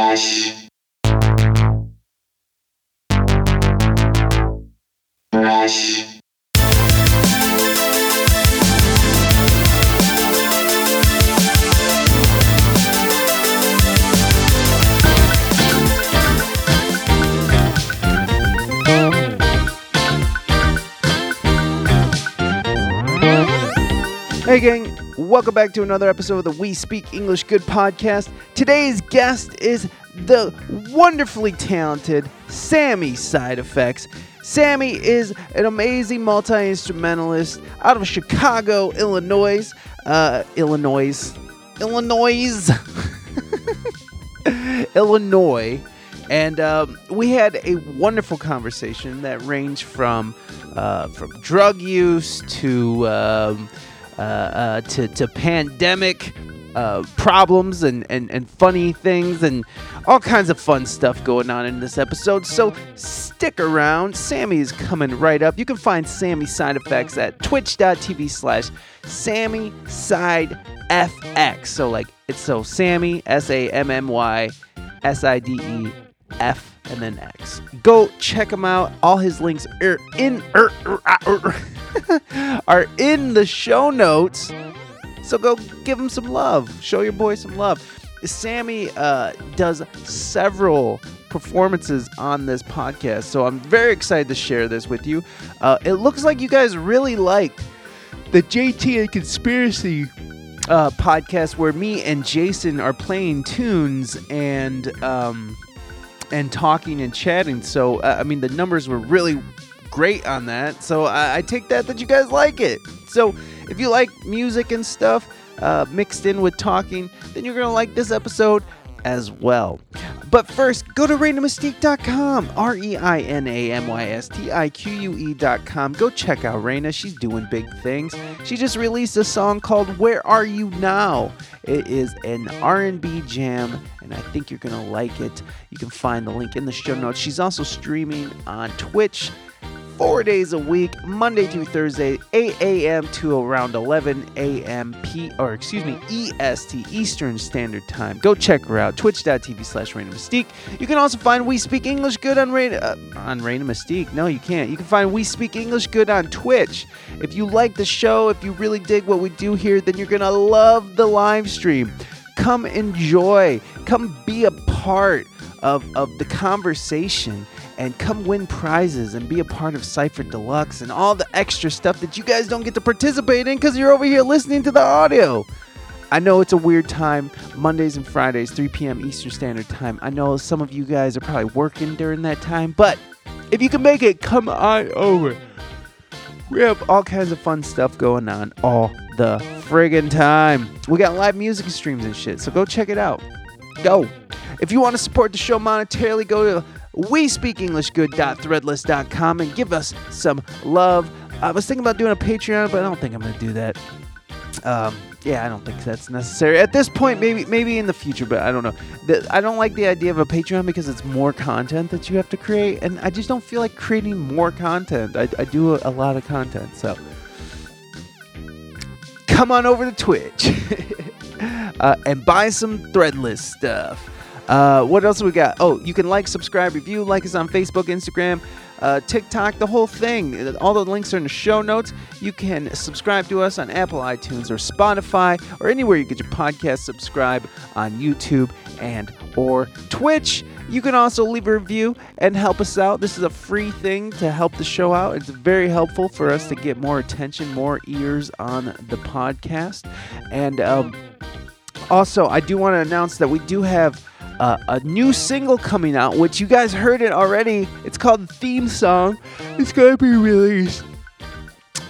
Fresh. Welcome back to another episode of the We Speak English Good podcast. Today's guest is the wonderfully talented Sammy Side Effects. Sammy is an amazing multi instrumentalist out of Chicago, Illinois. Uh, Illinois. Illinois. Illinois. And um, we had a wonderful conversation that ranged from uh, from drug use to um, uh, uh, to, to pandemic uh, problems and, and, and funny things and all kinds of fun stuff going on in this episode. So stick around. Sammy is coming right up. You can find Sammy Side Effects at twitch.tv slash Sammy Side FX. So like it's so Sammy S A M M Y S I D E F and then X. Go check him out. All his links are in er, er, ah, er, are in the show notes. So go give him some love. Show your boy some love. Sammy uh, does several performances on this podcast, so I'm very excited to share this with you. Uh, it looks like you guys really like the JT and Conspiracy uh, podcast, where me and Jason are playing tunes and um, and talking and chatting. So uh, I mean, the numbers were really great on that. So I, I take that that you guys like it. So if you like music and stuff uh, mixed in with talking, then you're gonna like this episode as well. But first, go to ReinaMystique.com, R E I N A M Y S T I Q U E.com. Go check out Reina. She's doing big things. She just released a song called Where Are You Now? It is an R&B jam, and I think you're going to like it. You can find the link in the show notes. She's also streaming on Twitch four days a week, Monday through Thursday, 8 a.m. to around 11 a.m. P or excuse me, EST Eastern Standard Time. Go check her out. Twitch.tv slash Reina Mystique. You can also find We Speak English Good on Reina uh, on Reina Mystique. No, you can't. You can find We Speak English Good on Twitch. If you like the show, if you really dig what we do here, then you're gonna love the live stream. Come enjoy. Come be a part of, of the conversation and come win prizes and be a part of Cypher Deluxe and all the extra stuff that you guys don't get to participate in because you're over here listening to the audio. I know it's a weird time, Mondays and Fridays, 3 p.m. Eastern Standard Time. I know some of you guys are probably working during that time, but if you can make it, come on over. We have all kinds of fun stuff going on all the friggin' time. We got live music streams and shit, so go check it out. Go. If you want to support the show monetarily, go to WeSpeakEnglishGood.threadless.com and give us some love. I was thinking about doing a Patreon, but I don't think I'm going to do that. Um, yeah, I don't think that's necessary at this point. Maybe, maybe in the future, but I don't know. The, I don't like the idea of a Patreon because it's more content that you have to create, and I just don't feel like creating more content. I, I do a, a lot of content, so come on over to Twitch uh, and buy some Threadless stuff. Uh, what else we got? Oh, you can like, subscribe, review, like us on Facebook, Instagram, uh, TikTok, the whole thing. All the links are in the show notes. You can subscribe to us on Apple, iTunes, or Spotify, or anywhere you get your podcast. Subscribe on YouTube and or Twitch. You can also leave a review and help us out. This is a free thing to help the show out. It's very helpful for us to get more attention, more ears on the podcast. And um, also, I do want to announce that we do have uh, a new single coming out, which you guys heard it already. It's called Theme Song. It's going to be released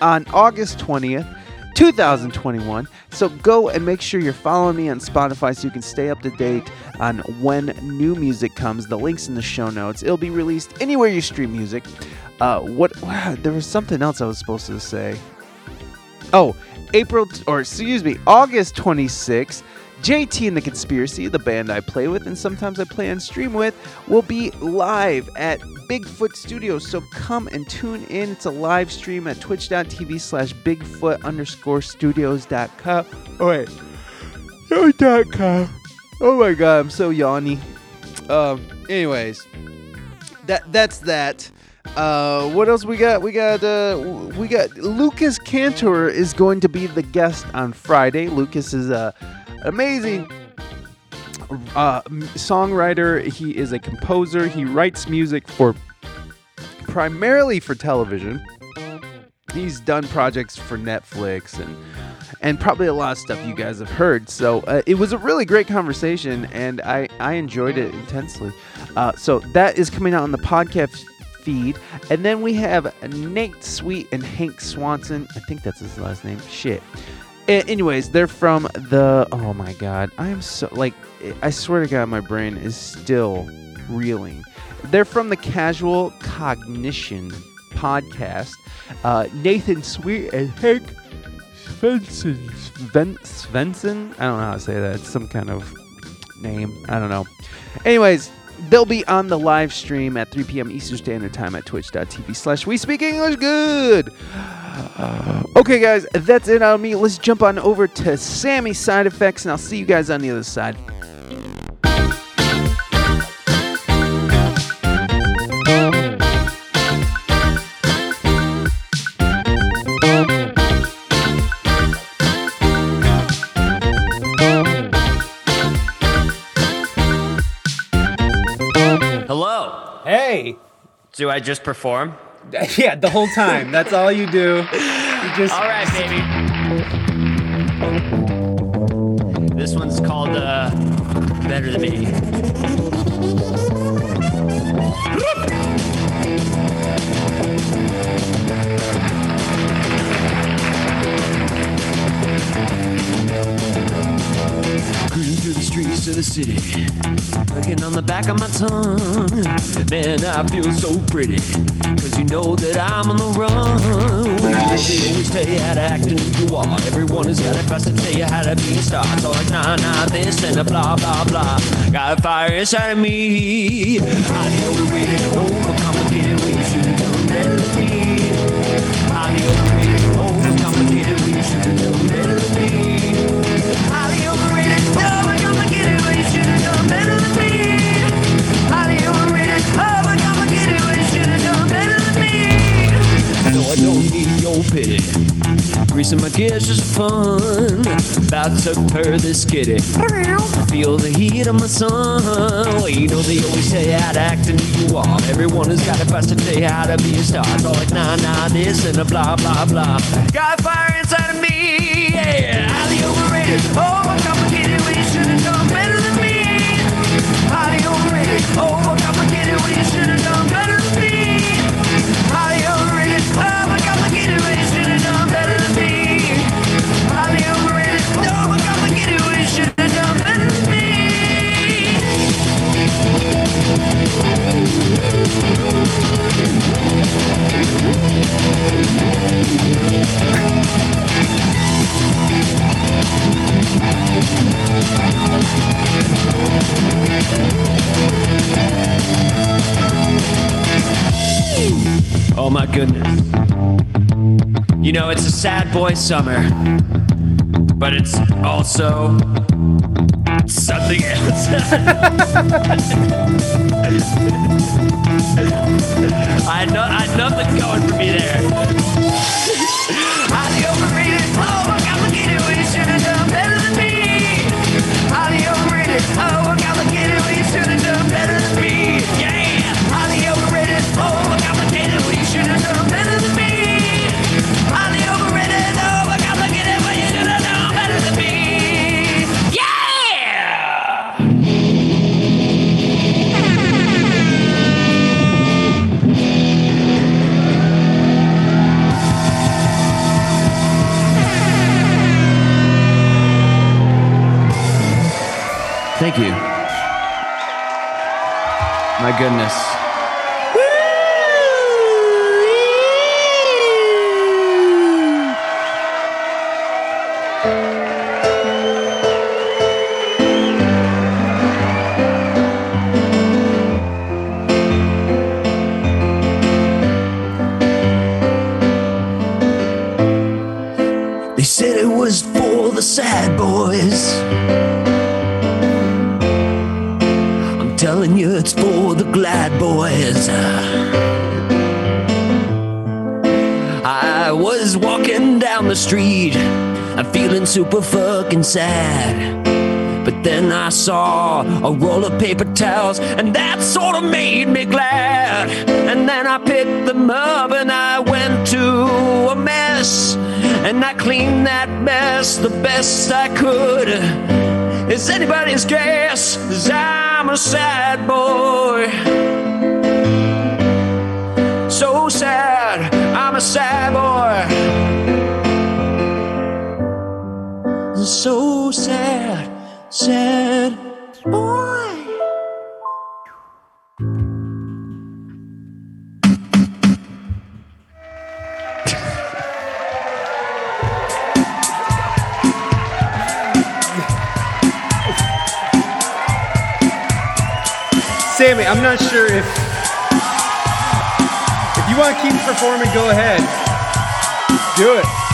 on August 20th. 2021. So go and make sure you're following me on Spotify so you can stay up to date on when new music comes. The link's in the show notes. It'll be released anywhere you stream music. Uh, what? Wow, there was something else I was supposed to say. Oh, April, or excuse me, August 26th. JT and the Conspiracy, the band I play with and sometimes I play and stream with, will be live at Bigfoot Studios. So come and tune in. It's a live stream at twitch.tv slash Bigfoot underscore studios.com. Oh, wait. No, dot com. Oh my god, I'm so yawny. Um. Anyways, that that's that. Uh, what else we got? We got uh, we got Lucas Cantor is going to be the guest on Friday. Lucas is a amazing uh, songwriter. He is a composer. He writes music for primarily for television. He's done projects for Netflix and and probably a lot of stuff you guys have heard. So uh, it was a really great conversation, and I I enjoyed it intensely. Uh, so that is coming out on the podcast feed, and then we have Nate Sweet and Hank Swanson. I think that's his last name. Shit. Anyways, they're from the. Oh my god, I am so like. I swear to God, my brain is still reeling. They're from the Casual Cognition podcast. Uh, Nathan Sweet and Hank Svensson. Sven- Svensson? I don't know how to say that. It's some kind of name. I don't know. Anyways, they'll be on the live stream at 3 p.m. Eastern Standard Time at twitch.tv slash we speak English good. Okay, guys, that's it on me. Let's jump on over to Sammy's side effects, and I'll see you guys on the other side. Hello. Hey. Do I just perform? Yeah, the whole time. That's all you do. You just All right, baby. This one's called uh, Better Than Me. Through the streets of the city, looking on the back of my tongue. Man, I feel so pretty, cause you know that I'm on the run. They always tell you how to act and who you are. Everyone has got a best to tell you how to be a star. So like, nah, nah, this and a blah, blah, blah. Got a fire inside of me. Highly overrated, overcomplicated, Greasing my gears just fun. About to purr this kitty. Feel the heat of my sun. Well, you know they always say how to act and who you are. Everyone has got a best to tell how to be a star. It's all like nah nah this and a blah blah blah. Got fire inside of me. Yeah, highly overrated, oh, overcomplicated. We should have done better than me. Highly overrated, oh, overcomplicated. Oh my goodness. You know, it's a sad boy summer, but it's also something else. I know, I nothing going for me there. Highly overrated, overcomplicated, we should have done better than me. Highly overrated, overcomplicated, goodness. Super fucking sad. But then I saw a roll of paper towels, and that sort of made me glad. And then I picked them up and I went to a mess. And I cleaned that mess the best I could. It's anybody's guess, 'cause I'm a sad boy. So sad, I'm a sad So sad, sad boy. Sammy, I'm not sure if if you want to keep performing, go ahead. Do it.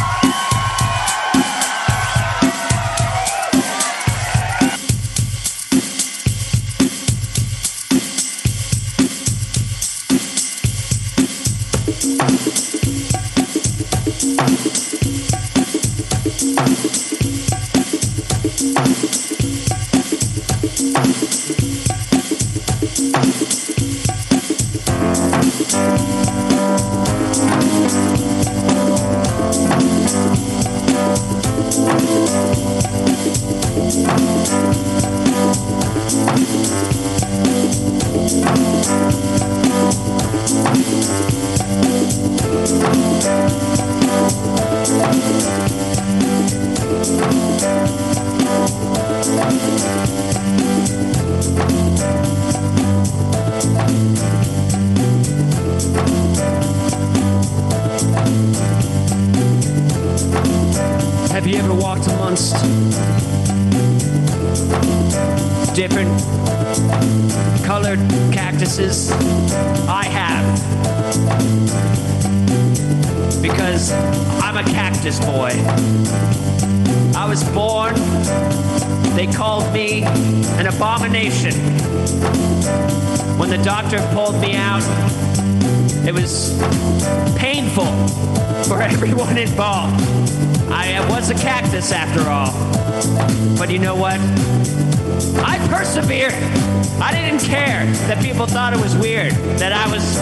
People thought it was weird that I was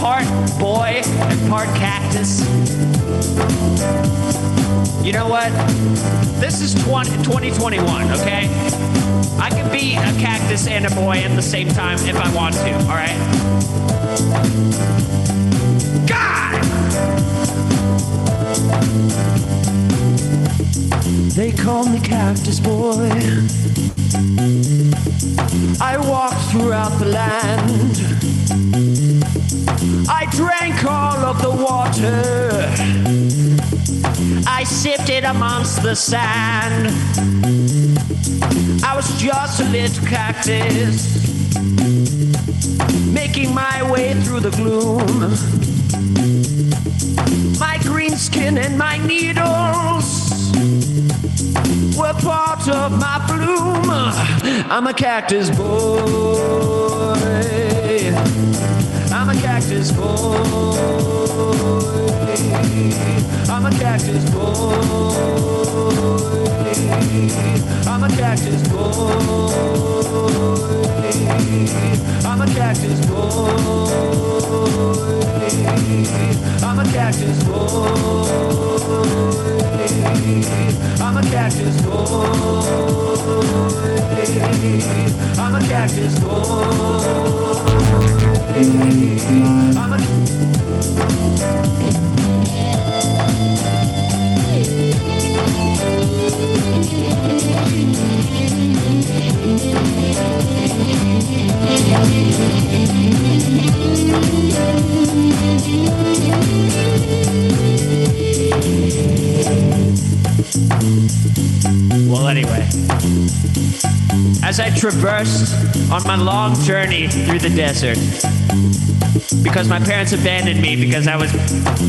part boy and part cactus. You know what? This is 20, 2021, okay? I can be a cactus and a boy at the same time if I want to, all right? God! They call me Cactus Boy. I walked throughout the land. I drank all of the water. I sipped it amongst the sand. I was just a little cactus, making my way through the gloom. My green skin and my needles were part of my I'm a cactus boy. I'm a cactus boy. I'm a cactus boy. I'm a cactus boy. I'm a cactus boy. I'm a cactus boy. I'm a cactus boy. I'm a cactus boy. I'm a Well, anyway, as I traversed on my long journey through the desert, because my parents abandoned me because I was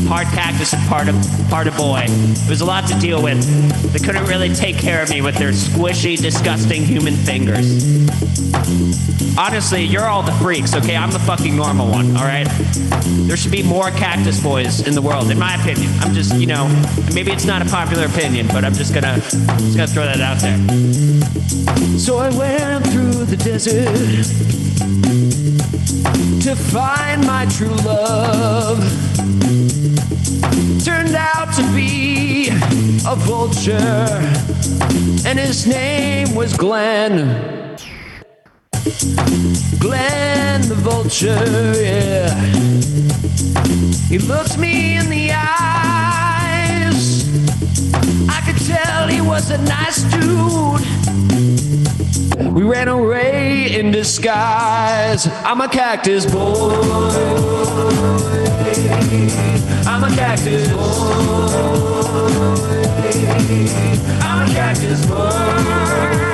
part cactus and part of part of boy. It was a lot to deal with. They couldn't really take care of me with their squishy, disgusting human fingers. Honestly, you're all the freaks, okay? I'm the fucking normal one, all right? There should be more cactus boys in the world, in my opinion. I'm just, you know, maybe it's not a popular opinion, but I'm just gonna, just gonna throw that out there. So I went through the desert to find my true love. Turned out to be a vulture, and his name was Glenn. Glenn the vulture, yeah. He looked me in the eyes. I could tell he was a nice dude. We ran away in disguise. I'm a cactus boy. I'm a cactus boy. I'm a cactus boy.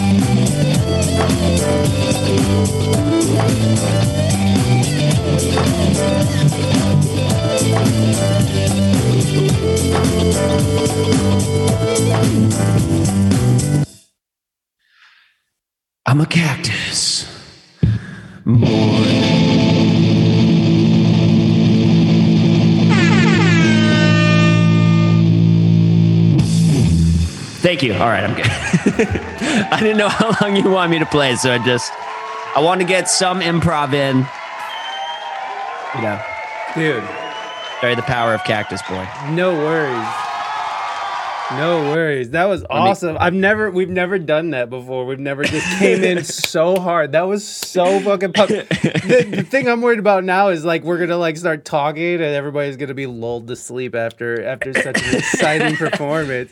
I'm a cactus. Thank you. All right, I'm good. I didn't know how long you want me to play, so I just I want to get some improv in. You know, Dude, carry the power of Cactus Boy. no worries. No worries. That was awesome. I've never we've never done that before. We've never just came in so hard. That was so fucking pump. the, the thing I'm worried about now is like we're gonna like start talking and everybody's gonna be lulled to sleep after after such an exciting performance.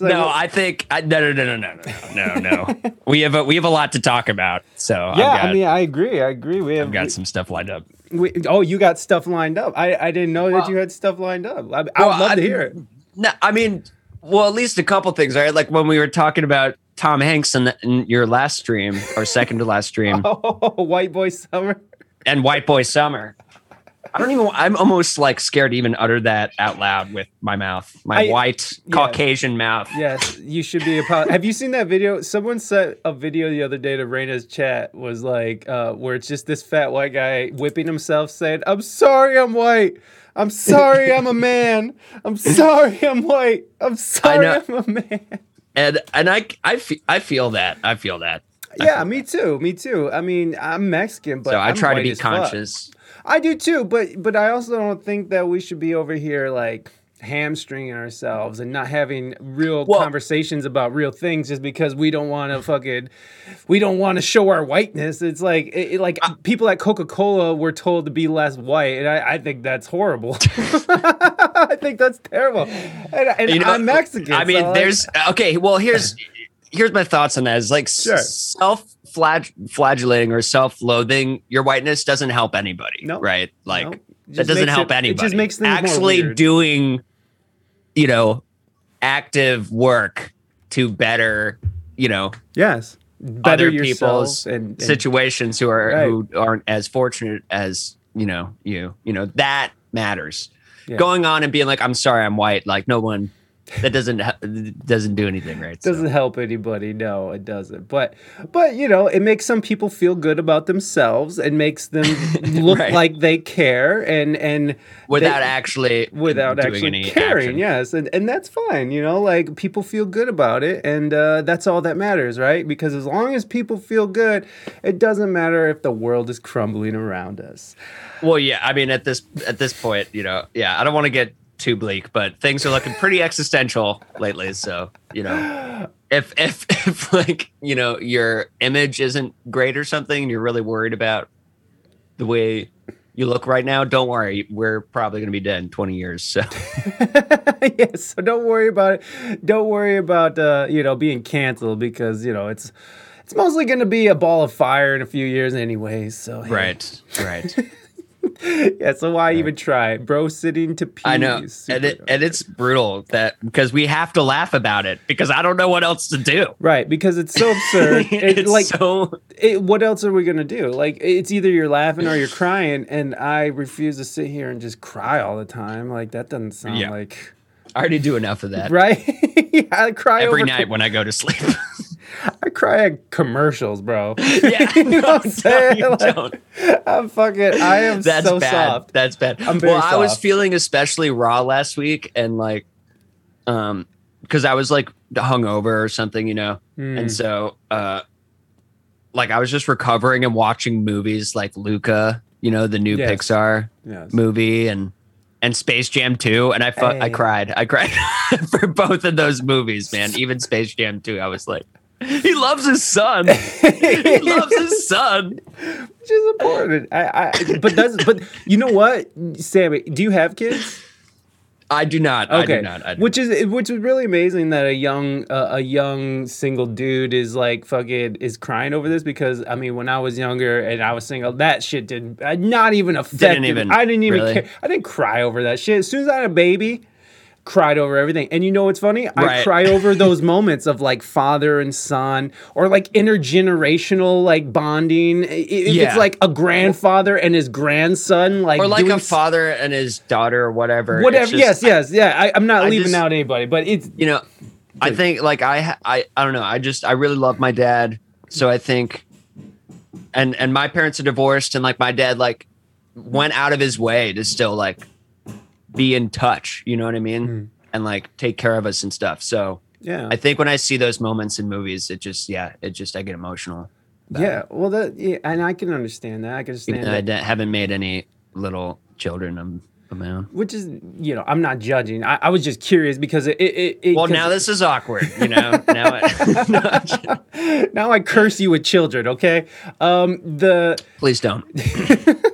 No, I think I, no, no, no, no, no, no, no. we have a we have a lot to talk about. So yeah, got, I mean, I agree, I agree. We have I've got we, some stuff lined up. We, oh, you got stuff lined up. I, I didn't know well, that you had stuff lined up. I, I would love I, to hear it. No, I mean, well, at least a couple things, right? Like when we were talking about Tom Hanks in, the, in your last stream or second to last stream. oh, White Boy Summer. And White Boy Summer. I don't even. I'm almost like scared to even utter that out loud with my mouth, my I- white yeah. Caucasian mouth. Yes, you should be. Apo- Have you seen that video? Someone sent a video the other day to Reina's chat. Was like uh, where it's just this fat white guy whipping himself, saying, "I'm sorry, I'm white. I'm sorry, I'm a man. I'm sorry, I'm white. I'm sorry. I'm a man." And and I I feel I feel that I feel that. Yeah, me too. Me too. I mean, I'm Mexican, but so I I'm try to be conscious. fuck. I do too, but but I also don't think that we should be over here like hamstringing ourselves and not having real Well- conversations about real things just because we don't want to fucking we don't want to show our whiteness. It's like it, it- like people at Coca Cola were told to be less white, and I, I think that's horrible. I think that's terrible. And, and You know, I'm Mexican. I mean, so, like, there's okay. Well, here's here's my thoughts on that. Is like Sure. self flagellating or self loathing your whiteness doesn't help anybody. No. right? Like No. That doesn't help it- anybody. It just makes actually doing, you know, active work to better, you know, yes. Better other people's and, and situations who are Right. who aren't as fortunate as you know you. You know that matters. Yeah. Going on and being like, "I'm sorry, I'm white," like no one. That doesn't doesn't do anything, right? Doesn't help anybody no it doesn't but but you know it makes some people feel good about themselves and makes them look Right. like they care and and without they- actually without doing actually any caring action. yes and, and that's fine you know like people feel good about it and uh, that's all that matters right because as long as people feel good it doesn't matter if the world is crumbling around us Well, yeah. I mean, at this at this point, you know, yeah. I don't want to get too bleak, but things are looking pretty existential lately. So, you know, if if if like you know your image isn't great or something, and you're really worried about the way you look right now, don't worry, we're probably gonna be dead in 20 years. So yeah, so don't worry about it. Don't worry about uh, you know being canceled because you know it's it's mostly going to be a ball of fire in a few years anyway. So hey. right, right. yeah, so why even try? Bro sitting to pee. I know, and it, and it's brutal that because we have to laugh about it because I don't know what else to do. right because it's so absurd. It, it's like so it, what else are we gonna do? Like it's either you're laughing or you're crying, and I refuse to sit here and just cry all the time. Like that doesn't sound Yeah. like I already do enough of that right. I cry every over night when I go to sleep. I cry at commercials, bro. yeah, You know what I'm no, saying? you Like, don't. I'm fucking. I am That's so bad. soft. That's bad. I'm very well, I was feeling especially raw last week, and like, um, because I was like hungover or something, you know, Hmm. and so, uh, like I was just recovering and watching movies like Luca, you know, the new Yes. Pixar Yes. movie, and and Space Jam 2, and I fu- I cried. I cried for both of those movies, man. Even Space Jam 2, I was like, he loves his son. he loves his son. Which is important. I, I, but does but you know what, Sammy? Do you have kids? I do not. I Okay, do not. I do which is which is really amazing that a young uh, a young single dude is like fucking is crying over this because I mean when I was younger and I was single that shit did uh, not even affect me. even- I didn't even really? care. I didn't cry over that shit. As soon as I had a baby, cried over everything. And you know what's funny? I cry over those moments of like father and son or like intergenerational like bonding. If it's like a grandfather and his grandson, like or like doing a father and his daughter or whatever. Whatever. just- yes, yes, yeah. I, I'm not I leaving just- out anybody, but it's You know, I think like I I I don't know. I just I really love my dad, so I think, and and my parents are divorced, and like my dad like went out of his way to still like be in touch. You know what I mean? Hmm. And like take care of us and stuff. So yeah. I think when I see those moments in movies, it just yeah, it just I get emotional. Yeah, well, that yeah, and I can understand that. I can understand I d- haven't made any little children of, of my own. Which is, you know, I'm not judging. I, I was just curious because it. it, it, Well, now this is awkward. You know, now it, now I curse you with children. Okay, um, the please don't.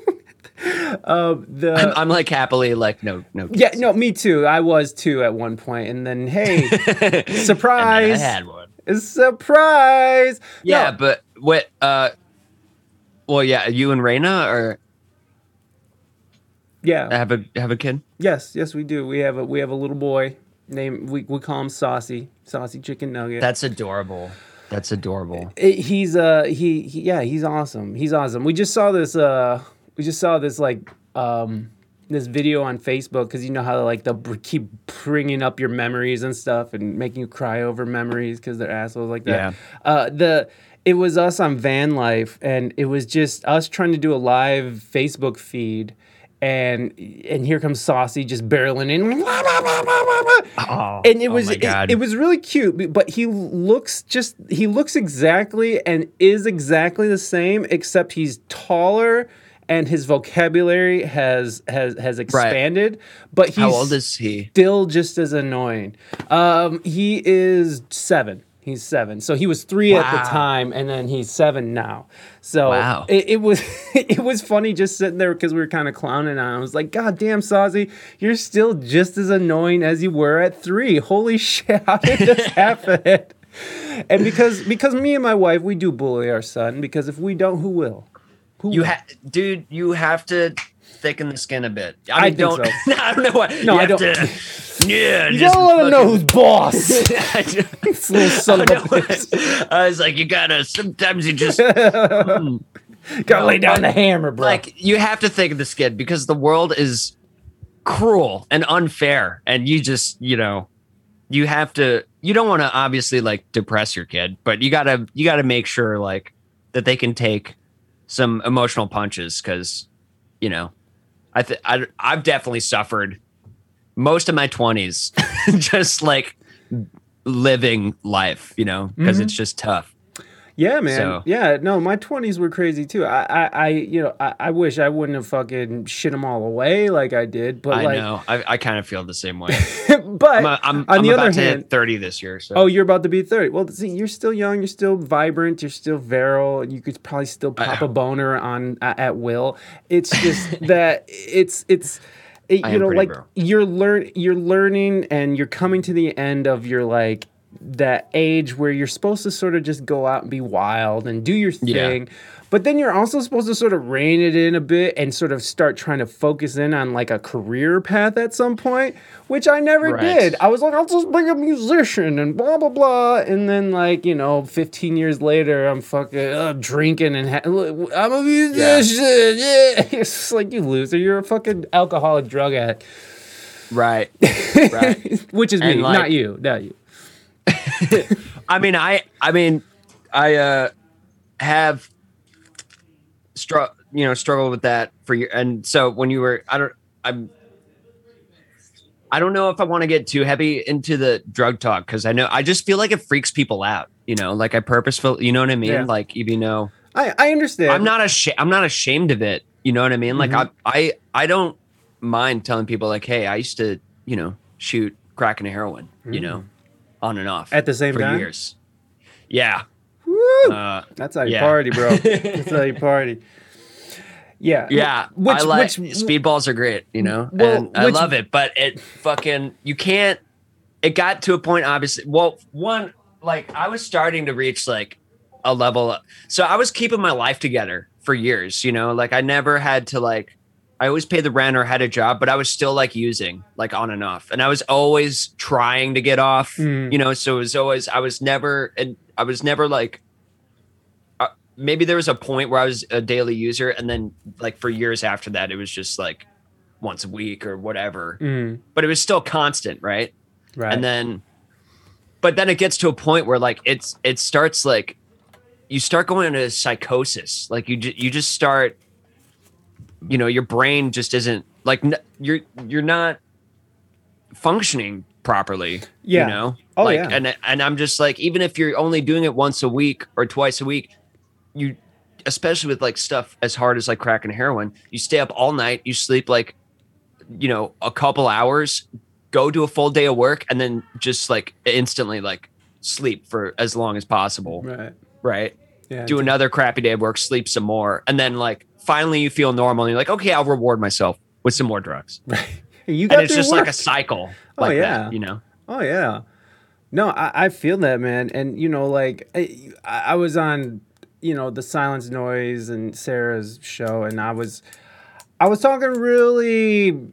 the I'm, I'm like happily like no no. yeah, no, me too. I was too at one point, and then hey, surprise. I had one. surprise. Yeah, No, but what? Uh, well, yeah, you and Reina or yeah, have a have a kid. yes, yes, we do. We have a we have a little boy named we we call him Saucy, Saucy Chicken Nugget. That's adorable. That's adorable. it, he's uh he, he yeah he's awesome he's awesome we just saw this uh we just saw this like um this video on facebook because you know how like they'll keep bringing up your memories and stuff and making you cry over memories because they're assholes like that. Yeah. uh the it was us on van life and it was just us trying to do a live facebook feed and and here comes saucy just barreling in. Oh, and it oh was it, it was really cute but he looks just he looks exactly and is exactly the same except he's taller and his vocabulary has has has expanded but he's How old is he? still just as annoying um he is seven he's seven so he was three at the time and then he's seven now so Wow. it, it was it was funny just sitting there because we were kind of clowning on. him. I was like, God damn, Saucy, you're still just as annoying as you were at three. Holy shit, how did this happen? and because because me and my wife we do bully our son because if we don't, who will? Who You have, dude. You have to thicken the skin a bit. I, I mean, think don't. so. I don't know what. No, you I don't- To, yeah, You gotta let them know who's boss. I don't- little son of I a. I was like, you gotta. Sometimes you just hmm, Gotta lay down but- the hammer, bro. like you have to think of the skid because the world is cruel and unfair and you just you know you have to you don't want to obviously like depress your kid but you gotta you gotta make sure like that they can take some emotional punches because you know i th- I, i've definitely suffered most of my 20s just like living life you know because Mm-hmm. it's just tough Yeah, man. So- Yeah, no, my twenties were crazy too. I, I, I you know, I, I wish I wouldn't have fucking shit them all away like I did. But I like, know. I, I kind of feel the same way. but I'm, a, I'm, on I'm the about other to hand, hit 30 this year. So oh, you're about to be thirty. Well, see, you're still young. You're still vibrant. You're still virile. You could probably still pop a boner on at, at will. It's just that it's it's. It, you know, like you're learn you're learning and you're coming to the end of your like that age where you're supposed to sort of just go out and be wild and do your Yeah. thing. But then you're also supposed to sort of rein it in a bit and sort of start trying to focus in on like a career path at some point, which I never Right. did. I was like, I'll just be a musician and blah blah blah. And then like you know, 15 years later, I'm fucking uh, drinking and ha- I'm a musician. Yeah, it's just like you loser. You're a fucking alcoholic drug addict, right. right. which is me, like- not you, not you. I mean, I, I mean, I, uh, have str- you know, struggled with that for you. And so when you were, I don't, I'm, I don't know if I want to get too heavy into the drug talk because I know I just feel like it freaks people out. You know, like I purposeful. You know what I mean? Yeah. Like you know, I I understand. I'm not ashamed. I'm not ashamed of it. You know what I mean? Like Mm-hmm. I, I, I don't mind telling people like, hey, I used to, you know, shoot crack and heroin. You know, on and off. At the same for time? years. Yeah. Woo! Uh, That's how you yeah. party, bro. That's how you party. Yeah. Yeah, Which, I like which, speedballs are great, you know, Well, and I which- love it. But it fucking you can't. It got to a point, obviously. Well, one like I was starting to reach like a level. So I was keeping my life together for years, you know. Like I never had to like. I always paid the rent or had a job, but I was still like using like on and off, and I was always trying to get off, Mm. you know. So it was always I was never and I was never like uh, maybe there was a point where I was a daily user, and then like for years after that, it was just like once a week or whatever. Mm, But it was still constant, right? right. And then, but then it gets to a point where like it's it starts like you start going into psychosis. Like you ju- you just start, you know, your brain just isn't like you're you're not functioning properly. Yeah. You know. Oh, like, yeah. And and I'm just like even if you're only doing it once a week or twice a week, you especially with like stuff as hard as like crack and heroin, you stay up all night, you sleep like you know a couple hours, go do a full day of work, and then just like instantly like sleep for as long as possible, right. right? Yeah. Do another crappy day of work, sleep some more, and then like finally you feel normal, and you're like, okay, I'll reward myself with some more drugs, you got and it's just like a cycle, Oh, like yeah. that, you know. Oh yeah. No, I, I feel that man, and you know, like I, I was on, you know, the Silence Noise and Sarah's show, and I was, I was talking really,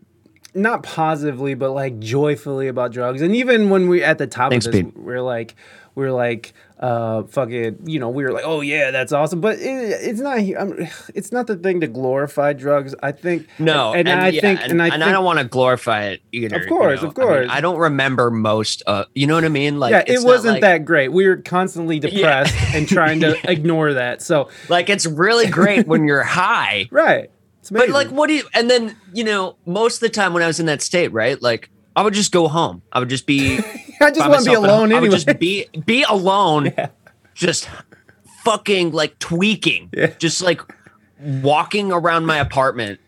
not positively, but like joyfully about drugs, and even when we at the top Thanks, of this, Pete. we're like, we're like, uh, fucking, you know, we were like, oh yeah, that's awesome, but it, it's not, I'm, it's not the thing to glorify drugs. I think No, and, I yeah, think, and, and I and think, don't want to glorify it either. Of you course, know? of I mean, course. I, don't remember most. Uh, you know what I mean? Like, yeah, it wasn't like- that great. We were constantly depressed and trying to ignore that. So, Like, it's really great when you're high, right. But like, what do you? And then you know, most of the time when I was in that state, right? Like, I would just go home. I would just be. I just want to be alone anyway. just be be alone, just fucking like tweaking, Yeah. just like walking around my apartment.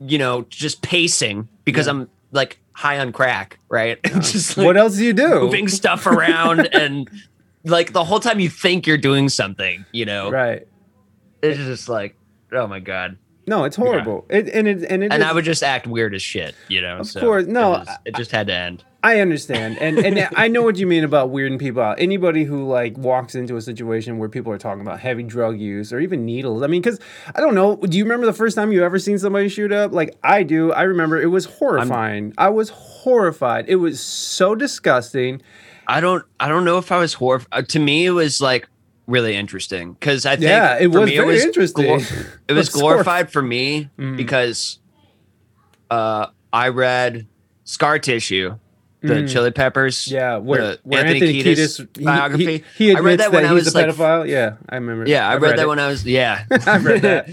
You know, just pacing because I'm like high on crack, right? just like, what else do you do? moving stuff around and like the whole time you think you're doing something, you know, Right. it's just like, oh my god. No, it's horrible. It, and it and it And is- I would just act weird as shit, you know. Of so course, no, it, was- it just had to end. I understand, and and I know what you mean about weirding people out. Anybody who like walks into a situation where people are talking about heavy drug use or even needles. I mean, because I don't know. Do you remember the first time you ever seen somebody shoot up? Like I do. I remember it was horrifying. I was horrified. It was so disgusting. I don't, I don't know if I was horrified. Uh, to me, it was like really interesting because I think Yeah, it was me, very interesting. glor- it was glorified for me Mm. because uh, I read Scar Tissue. The Chili Peppers, Mm. Yeah, where, the where Anthony, Kiedis, he- biography. He, he I read that when that I he's was a like pedophile. yeah, I remember. Yeah, I I've read, that it. when I was yeah. I've read that.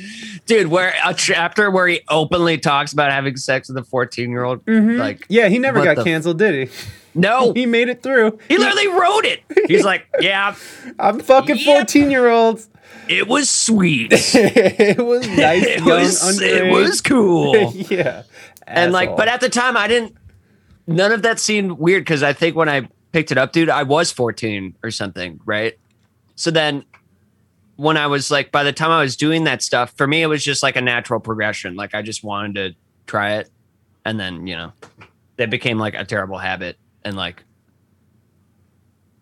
Dude, where a chapter where he openly talks about having sex with a 14 year old. Mhm. Like yeah, he never got the- canceled, did he? No, He made it through. he literally wrote it. He's like, yeah, I'm fucking 14 year olds. it was sweet. it was nice, it young, was it was cool. yeah. and like, but at the time, I didn't. None of that seemed weird because I think when I picked it up, dude, I was 14 or something, right? So then, when I was like, by the time I was doing that stuff, for me, it was just like a natural progression. Like I just wanted to try it, and then you know, it became like a terrible habit, and like,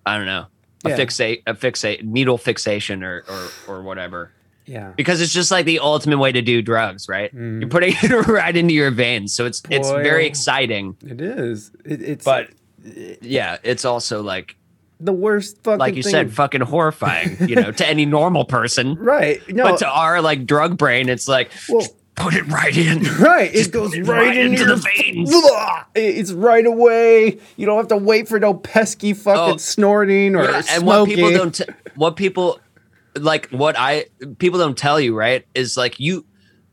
I don't know, a Yeah. fixate, a fixate, needle fixation, or or or whatever yeah. because it's just like the ultimate way to do drugs, right? Mm. You're putting it right into your veins, so it's it's very oh. exciting. It is. It, it's But yeah, it's also like the worst fucking like you thing. said, fucking horrifying, you know, to any normal person. right. No. But to our like drug brain, it's like well, just put it right in. right. It goes it right, right into into your the veins. It's right away. You don't have to wait for no pesky fucking Oh, snorting or Yeah, smoking. and what people don't, t- what people like, what I people don't tell you, right, is like you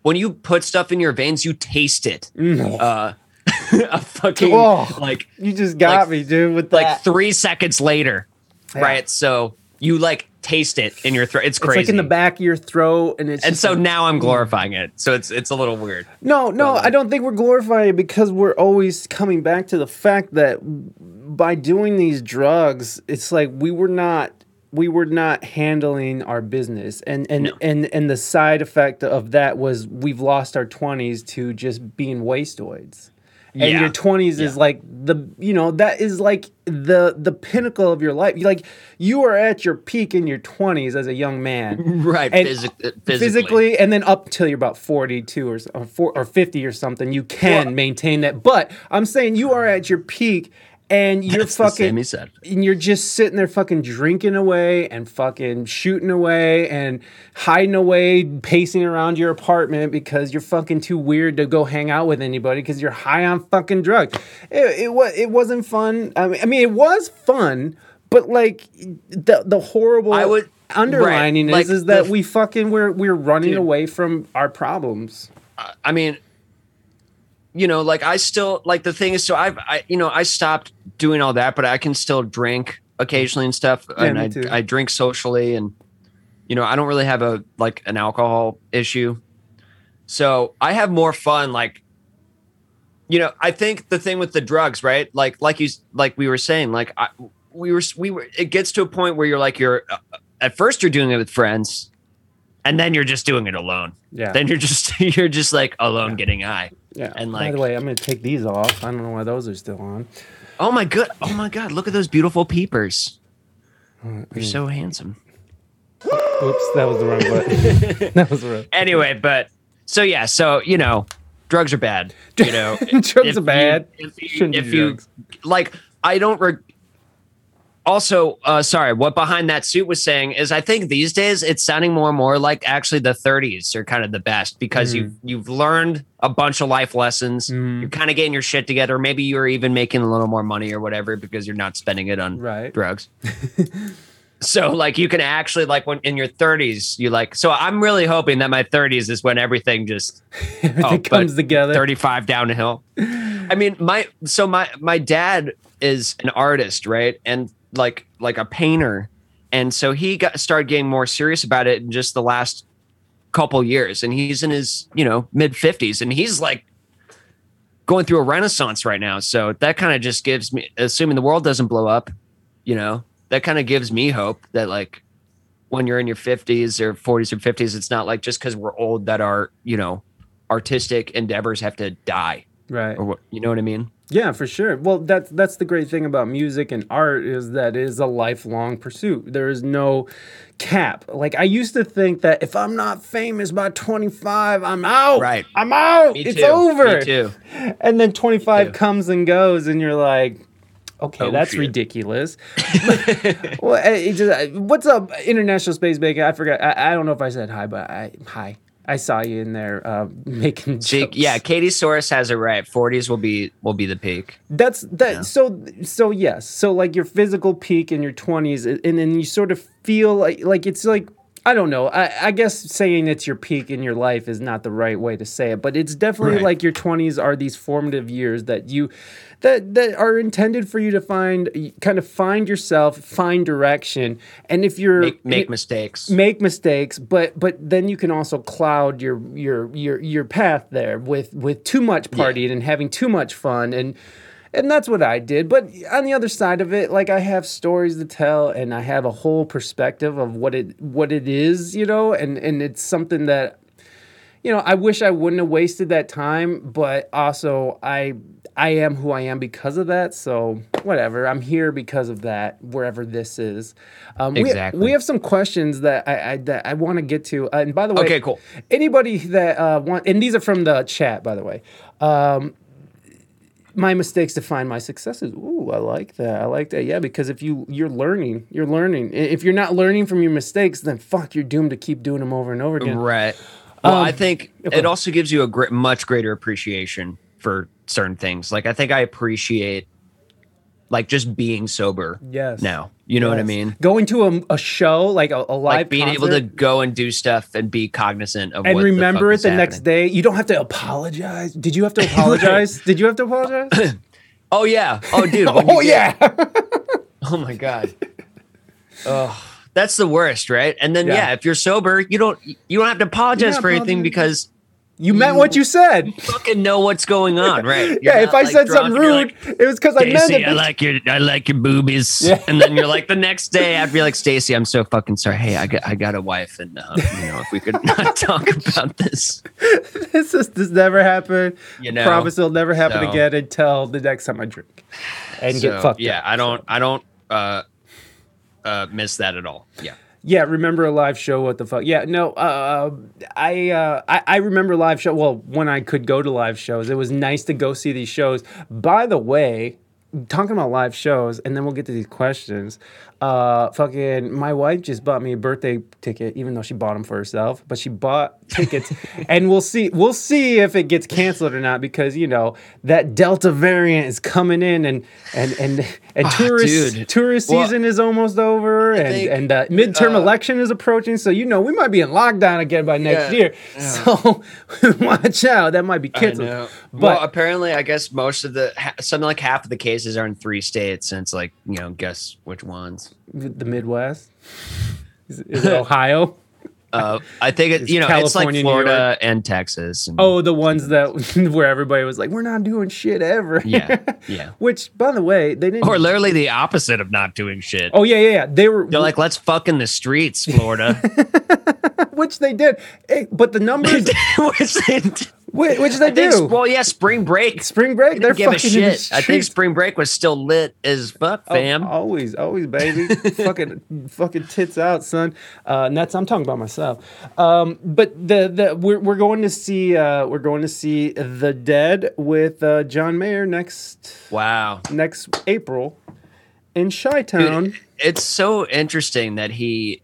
when you put stuff in your veins, you taste it. Mm. Uh, a fucking Oh. like You just got like- me, dude. With like that. three seconds later, Yeah. right? So you like taste it in your throat. It's it's crazy. like in the back of your throat, and it's and so like- now I'm glorifying it. So it's it's a little weird. No, no, But, uh, I don't think we're glorifying it because we're always coming back to the fact that by doing these drugs, it's like we were not we were not handling our business and and No. and and the side effect of that was we've lost our 20s to just being wasteoids and Yeah. your 20s is like the you know that is like the the pinnacle of your life like you are at your peak in your 20s as a young man Right, And physic- uh, physically. physically. and then up till you're about 42 or, or 50 or something you can Well- maintain that but i'm saying you are at your peak and you're That's fucking and you're just sitting there fucking drinking away and fucking shooting away and hiding away pacing around your apartment because you're fucking too weird to go hang out with anybody because you're high on fucking drugs it, it, was, it wasn't fun I mean, I mean it was fun but like the the horrible I would- underlining right, is like is that the- we fucking we're we're running Dude. away from our problems. I mean, you know, like I still like the thing is, so I've, I, you know, I stopped doing all that, but I can still drink occasionally and stuff, and me I, too. I drink socially, and you know, I don't really have a like an alcohol issue, so I have more fun. Like, you know, I think the thing with the drugs, right? Like, like you, like we were saying, like I, we were, we were. It gets to a point where you're like, you're uh, at first you're doing it with friends, and then you're just doing it alone. Yeah. Then you're just you're just like alone getting high. yeah. and, like by the way, I'm gonna take these off. I don't know why those are still on. Oh my god! Oh my god! Look at those beautiful peepers. Mm. You're so handsome. Oops, that was the wrong button. that was the wrong. Anyway, but so yeah, so you know, drugs are bad. You know, Drugs If are bad. You, if you, if you like, I don't. Re- also, uh, sorry, what behind that suit was saying is, I think these days it's sounding more and more like actually the 30s are kind of the best because Mm. you've you've learned a bunch of life lessons. Mm. You're kind of getting your shit together. Maybe you're even making a little more money or whatever because you're not spending it on Right. drugs. so like you can actually like when in your 30s you like so I'm really hoping that my 30s is when everything just Everything Oh, comes together. 35 downhill. I mean my so my my dad is an artist, right? And like like a painter. And so he got started getting more serious about it in just the last couple years and he's in his, you know, mid 50s and he's like going through a renaissance right now. So that kind of just gives me assuming the world doesn't blow up, you know, that kind of gives me hope that like when you're in your 50s or 40s or 50s it's not like just cuz we're old that our, you know, artistic endeavors have to die right. or what, you know what I mean? Yeah, for sure. Well, that's that's the great thing about music and art is that it is a lifelong pursuit. There is no cap. Like I used to think that if I'm not famous by 25, I'm out. Right. I'm out. Me it's too. over. Me too. And then 25 comes and goes, and you're like, okay, Oh, that's shit. ridiculous. well, it just, what's up, International Space Bacon? I forgot. I, I don't know if I said hi, but I hi. I saw you in there uh, making jokes. yeah, Katie Soros has it right. 40s will be will be the peak. That's that. So so yes. So like your physical peak in your twenties, and then you sort of feel like like it's like I don't know. I, I guess saying it's your peak in your life is not the right way to say it, but it's definitely Right. like your 20s are these formative years that you that that are intended for you to find kind of find yourself, find direction. And if you're Make, make mistakes. make mistakes, but but then you can also cloud your your your your path there with with too much partying and having too much fun and and that's what I did. But on the other side of it, like I have stories to tell and I have a whole perspective of what it what it is, you know, and and it's something that you know, I wish I wouldn't have wasted that time, but also I I am who I am because of that. So whatever, I'm here because of that. Wherever this is, um, we- Exactly. We, have some questions that I, I that I want to get to. Uh, and by the way, Okay, cool. Anybody that uh, want, and these are from the chat, by the way. Um, my mistakes define my successes. Ooh, I like that. I like that. Yeah, because if you you're learning, you're learning. If you're not learning from your mistakes, then fuck, you're doomed to keep doing them over and over again. Right. Well, Um, I think it also gives you a gr- much greater appreciation for certain things. Like I think I appreciate like just being sober. Yes. Now, you know what I mean? Going to a, a show like a, a live Like being able to go and do stuff and be cognizant of and what the remember fuck it the next day. You don't have to apologize. Did you have to apologize? Did you have to apologize? Oh yeah. Oh dude. oh yeah. Oh my god. Oh, that's the worst, right? And then Yeah. yeah. if you're sober, you don't you don't have to apologize for anything because you meant what you said. you fucking know what's going on, right? Yeah, if I like, said something rude, like, it was because I meant it. I like your I like your boobies. Yeah. And then you're like the next day I'd be like, Stacy, I'm so fucking sorry. Hey, I got I got a wife and uh, you know, if we could not talk about this. this is this never happened. You know, promise it'll never happen so- again until the next time I drink and So, get fucked yeah, up. I don't I don't uh uh miss that at all. Yeah. Yeah, remember a live show? What the fuck? Yeah, no, uh, I, uh, I I remember live show. Well, when I could go to live shows, it was nice to go see these shows. By the way, talking about live shows, and then we'll get to these questions. Uh, fucking, my wife just bought me a birthday ticket, even though she bought them for herself. But she bought tickets, and we'll see. We'll see if it gets canceled or not because you know that Delta variant is coming in, and and and and tourist dude. tourist Well, season is almost over, and think, and the midterm uh, election is approaching. So you know we might be in lockdown again by next Yeah, year. So watch out. That might be canceled. But well, apparently, I guess most of the something like half of the cases are in three states, and it's like you know, guess which ones. The Midwest is, is it Ohio. Uh, I think it, It's you know, it's like Florida and Texas. And, Oh, the ones that where everybody was like, "We're not doing shit ever." yeah, yeah. Which, by the way, they didn't. Or literally the opposite of not doing shit. oh yeah, yeah, yeah. They were. They're like, let's fuck in the streets, Florida. which they did. But the numbers, which they, which, which they I think, do. well, yeah, spring break. Spring break, They they're give a fucking in the shit. I think spring break was still lit as fuck, Oh, fam. always, always, baby. fucking, fucking tits out, son. Uh, and that's I'm talking about myself. Um, but the the we're, we're going to see uh, we're going to see the Dead with uh, John Mayer next Wow. next April in Chi Town. It's so interesting that he.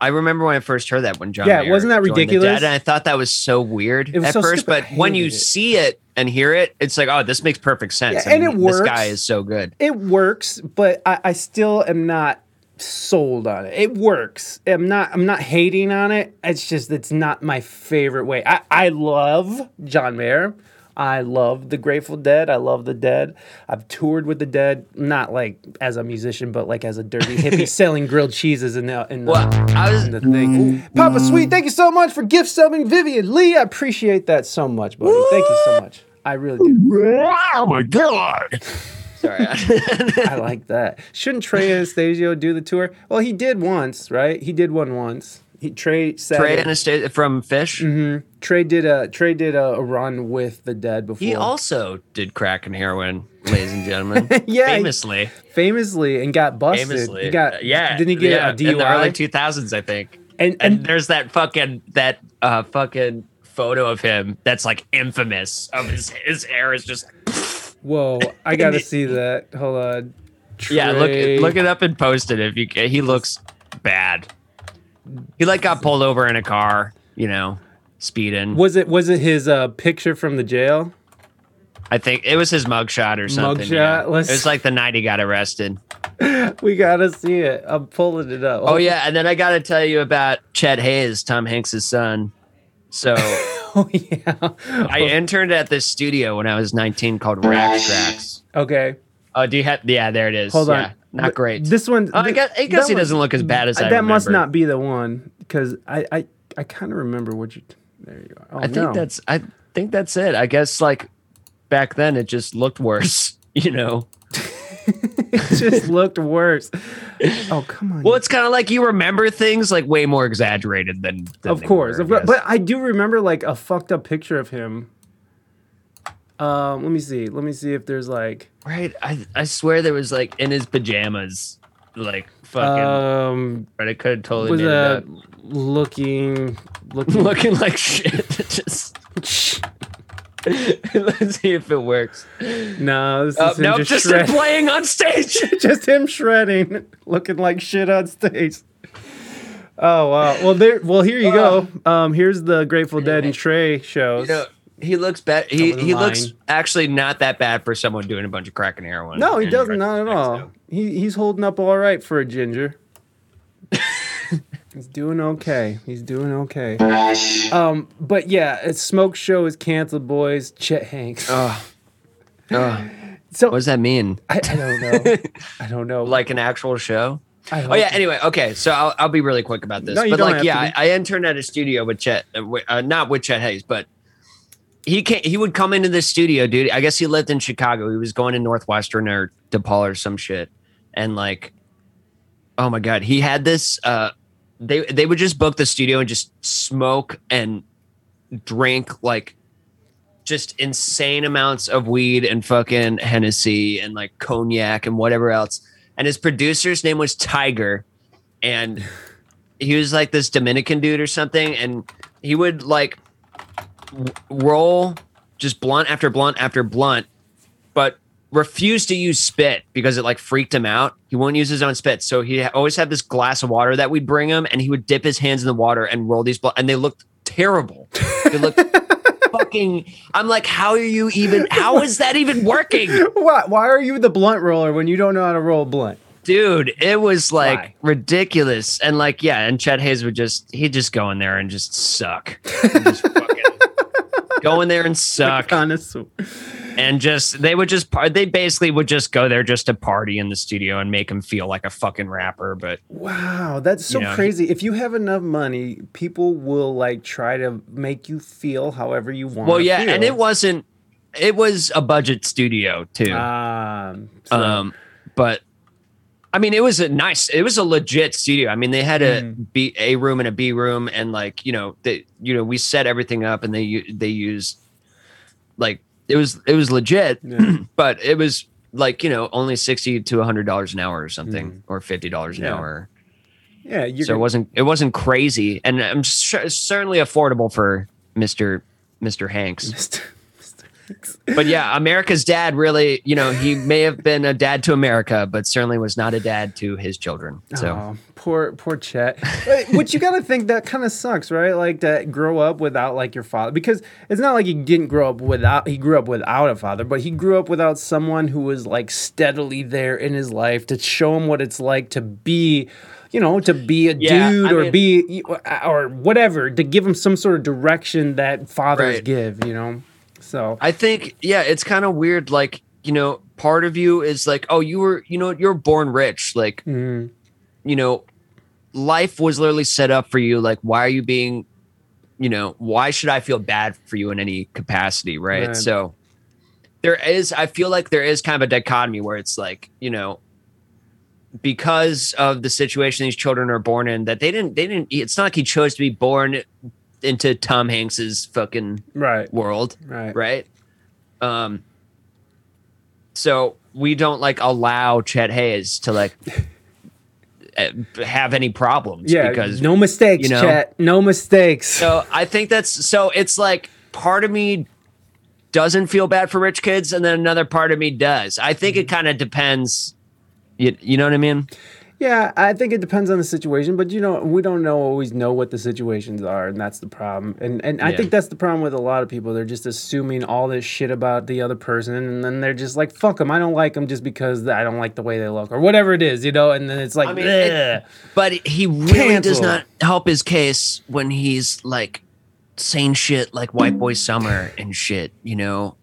I remember when I first heard that when John. Yeah, Mayer wasn't that ridiculous? Dead, and I thought that was so weird was at so first. stupid. But when you it. see it and hear it, it's like, oh, this makes perfect sense. Yeah, and it This guy is so good. It works, but I, I still am not sold on it. It works. I'm not I'm not hating on it. It's just it's not my favorite way. I, I love John Mayer. I love the Grateful Dead. I love the Dead. I've toured with the Dead, not like as a musician, but like as a dirty hippie selling grilled cheeses in the in the, Well, I was. in the thing. Mm-hmm. Papa Sweet, thank you so much for gift subbing Vivian Lee. I appreciate that so much, buddy. Thank you so much. I really do. Oh my god! Sorry. I like that. Shouldn't Trey Anastasio do the tour? Well, he did once, right? He did one once. He Trey said Trey Anastasio from Phish. Trey did a Trey did a, a run with the Dead before. He also did crack and heroin, ladies and gentlemen. Yeah, he- famously, famously and got busted. famously. He got Uh, yeah. Didn't he get yeah, a DUI? in the early two thousands? I think. and And and there's that fucking that uh fucking photo of him that's like infamous. Of his his hair is just whoa, I gotta see that. Hold on. yeah. Look look it up and post it if you. He looks bad. He like got pulled over in a car. You know, speeding. Was it was it his uh, picture from the jail? I think it was his mugshot or something. Mugshot? yeah. It was like the night he got arrested. we gotta see it. I'm pulling it up. Oh yeah, and then I got to tell you about Chet Haze, Tom Hanks' son. So Oh yeah. I interned at this studio when I was 19 called Rack Tracks. Okay. Oh, do you have? Yeah, there it is. Hold Yeah, on. Not great. This one. Oh, I guess, I guess he one- doesn't look as bad as I that must not be the one because I I, I kind of remember what you. There you are. Oh, I think no. that's. I think that's it. I guess like back then it just looked worse. You know. it just looked worse. Oh come on. Well, it's kind of like you remember things like way more exaggerated than. than of course, were, of course. but I do remember like a fucked up picture of him. Um, let me see. Let me see if there's like right. I I swear there was like in his pajamas, like fucking. um but I could have totally was made up. looking looking looking like shit. just let's see if it works. no this is Uh, him nope, just, just shred- him playing on stage. just him shredding, looking like shit on stage. Oh wow! Well, there. Well, here you go. Um, here's the Grateful Dead and Trey shows. You know, he looks bad. He was he looks actually not that bad for someone doing a bunch of crack and heroin. no, he doesn't. Not at all. so. He he's holding up all right for a ginger. he's doing okay. He's doing okay. Um, but yeah, it's smoke show is canceled, boys. Chet Hanks. Oh, oh, so what does that mean? I, I don't know. I don't know. Like an actual show? Oh yeah. Anyway, okay. So I'll, I'll be really quick about this. No, you but don't like, have yeah, to I, I interned at a studio with Chet, uh, wi- uh, not with Chet Haze, but he can He would come into the studio, dude. I guess he lived in Chicago. He was going to Northwestern or DePaul or some shit, and like, oh my god, he had this. uh They they would just book the studio and just smoke and drink like just insane amounts of weed and fucking Hennessy and like cognac and whatever else. And his producer's name was Tiger. And he was like this Dominican dude or something. And he would like roll just blunt after blunt after blunt, but refused to use spit because it like freaked him out. He won't use his own spit. So he always had this glass of water that we'd bring him and he would dip his hands in the water and roll these blunt. And they looked terrible. They looked fucking. I'm like, how are you even? How is that even working, What? Why are you the blunt roller when you don't know how to roll blunt? dude? It was like Why? ridiculous. And like, yeah, and Chet Haze would just he'd just go in there and just suck, And just go in there and suck, Connoisseur. and just they would just par- they basically would just go there just to party in the studio and make him feel like a fucking rapper. But Wow, that's so You know, crazy. If you have enough money, people will like try to make you feel however you want. well, yeah, and it wasn't. It was a budget studio too. Um, so- Um, but I mean, it was a nice, it was a legit studio. I mean, they had a Mm. B A room and a B room, and like you know, they you know we set everything up, and they they used like it was it was legit, Yeah. but it was like you know only sixty to hundred dollars an hour or something, or fifty dollars an Mm. Yeah. hour. yeah, so it gonna- wasn't it wasn't crazy, and I'm sure, certainly affordable for Mister Mister Hanks. But yeah, America's dad really, you know, he may have been a dad to America, but certainly was not a dad to his children. So Oh, poor poor Chet. But you got to think that kind of sucks, right? Like to grow up without like your father, because it's not like he didn't grow up without. He grew up without a father, but he grew up without someone who was like steadily there in his life to show him what it's like to be. You know, to be a Yeah, dude I or mean- be or whatever, to give him some sort of direction that fathers Right. give. You know, so I think, yeah, it's kind of weird. Like, you know, part of you is like, oh, you were, you know, you're born rich. Like, mm, you know, life was literally set up for you. Like, why are you being, you know, why should I feel bad for you in any capacity? Right. Right. So there is, I feel like there is kind of a dichotomy where it's like, you know, because of the situation these children are born in, that they didn't, they didn't, it's not like he chose to be born into Tom Hanks's fucking right, world right, right? Um, so we don't like allow Chet Haze to like eh, have any problems yeah. because no mistakes, you know- Chet. No mistakes. so I think that's so it's like part of me doesn't feel bad for rich kids and then another part of me does. I think it kind of depends. You, you know what I mean? Yeah, I think it depends on the situation, but you know, we don't know always know what the situations are, and that's the problem. And and I Yeah. think that's the problem with a lot of people. They're just assuming all this shit about the other person, and then they're just like, "Fuck them, I don't like them just because I don't like the way they look or whatever it is," you know. And then it's like, I mean, it- But he really does not help his case when he's like saying shit like white boy summer and shit, you know,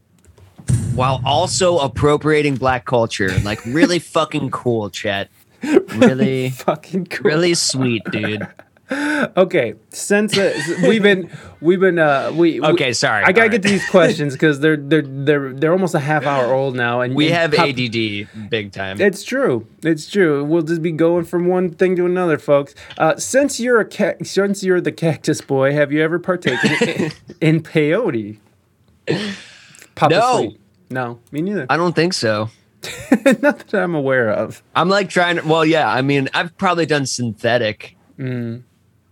while also appropriating black culture. Like really fucking cool, Chet. Really, fucking cool. really sweet, dude. Okay, since uh, we've been we've been uh we Okay, sorry. I gotta All get to these questions because they're they're they're they're almost a half hour old now, and We and have pop- ADD big time. It's true. It's true. We'll just be going from one thing to another, folks. Uh, since you're a ca- since you're the cactus boy, have you ever partaken in, in peyote? No. No, me neither. I don't think so. Not that I'm aware of. I'm like trying to. Well, yeah. I mean, I've probably done synthetic. Mm.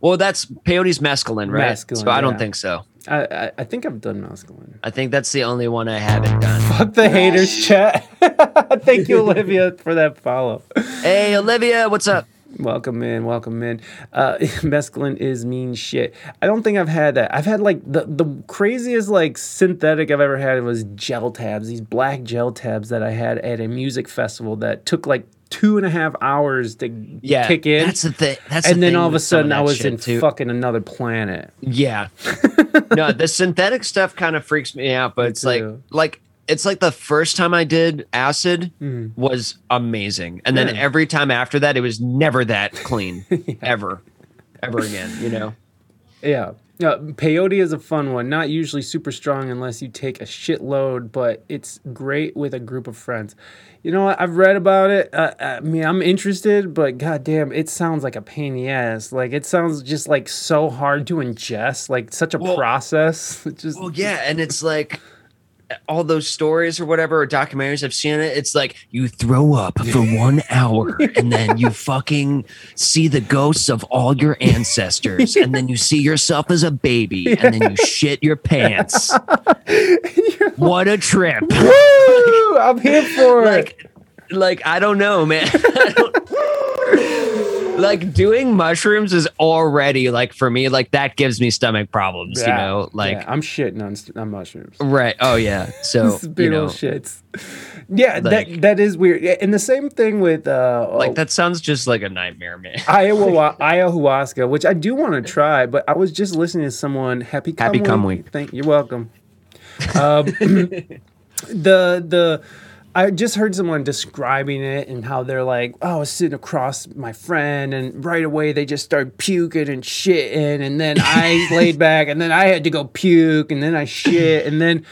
Well, that's peyote's mescaline, right? Mescaline, so I don't yeah. think so. I, I I think I've done mescaline. I think that's the only one I haven't done. Fuck the haters, chat. Thank you, Olivia, for that follow. Up. Hey, Olivia, what's up? Welcome in, welcome in. Uh, mescaline is mean shit. I don't think I've had that. I've had like the the craziest like synthetic I've ever had was gel tabs. These black gel tabs that I had at a music festival that took like two and a half hours to Yeah, kick in. That's the thing. That's the and then thing all of a sudden I was in too. fucking another planet. Yeah. no, the synthetic stuff kind of freaks me out, but it's like like it's like the first time I did acid Mm. was amazing, and then Yeah. every time after that, it was never that clean, ever, ever again. You know. Yeah. Uh, peyote is a fun one. Not usually super strong unless you take a shitload, but it's great with a group of friends. You know what? I've read about it. Uh, I mean, I'm interested, but goddamn, it sounds like a pain in the ass. Like it sounds just like so hard to ingest, like such a Well- process. Just Well, yeah, and it's like all those stories or whatever or documentaries I've seen it. It's like you throw up for one hour and then you fucking see the ghosts of all your ancestors, and then you see yourself as a baby, and then you shit your pants. what a trip! Woo! I'm here for it. like, like I don't know, man. I don't- like doing mushrooms is already like for me, like that gives me stomach problems. You know, like. yeah, I'm shitting on, on mushrooms. Right. Oh yeah. So big you know, shits. Yeah, Like- that that is weird. And the same thing with uh, like that sounds just like a nightmare, man. Ayahuasca, ayahuasca, which I do want to try, but I was just listening to someone. Happy come Happy come week. week. Thank you're welcome. Um, the the I just heard someone describing it and how they're like, oh, I was sitting across my friend, and right away they just started puking and shitting, and then I laid back, and then I had to go puke, and then I shit, and then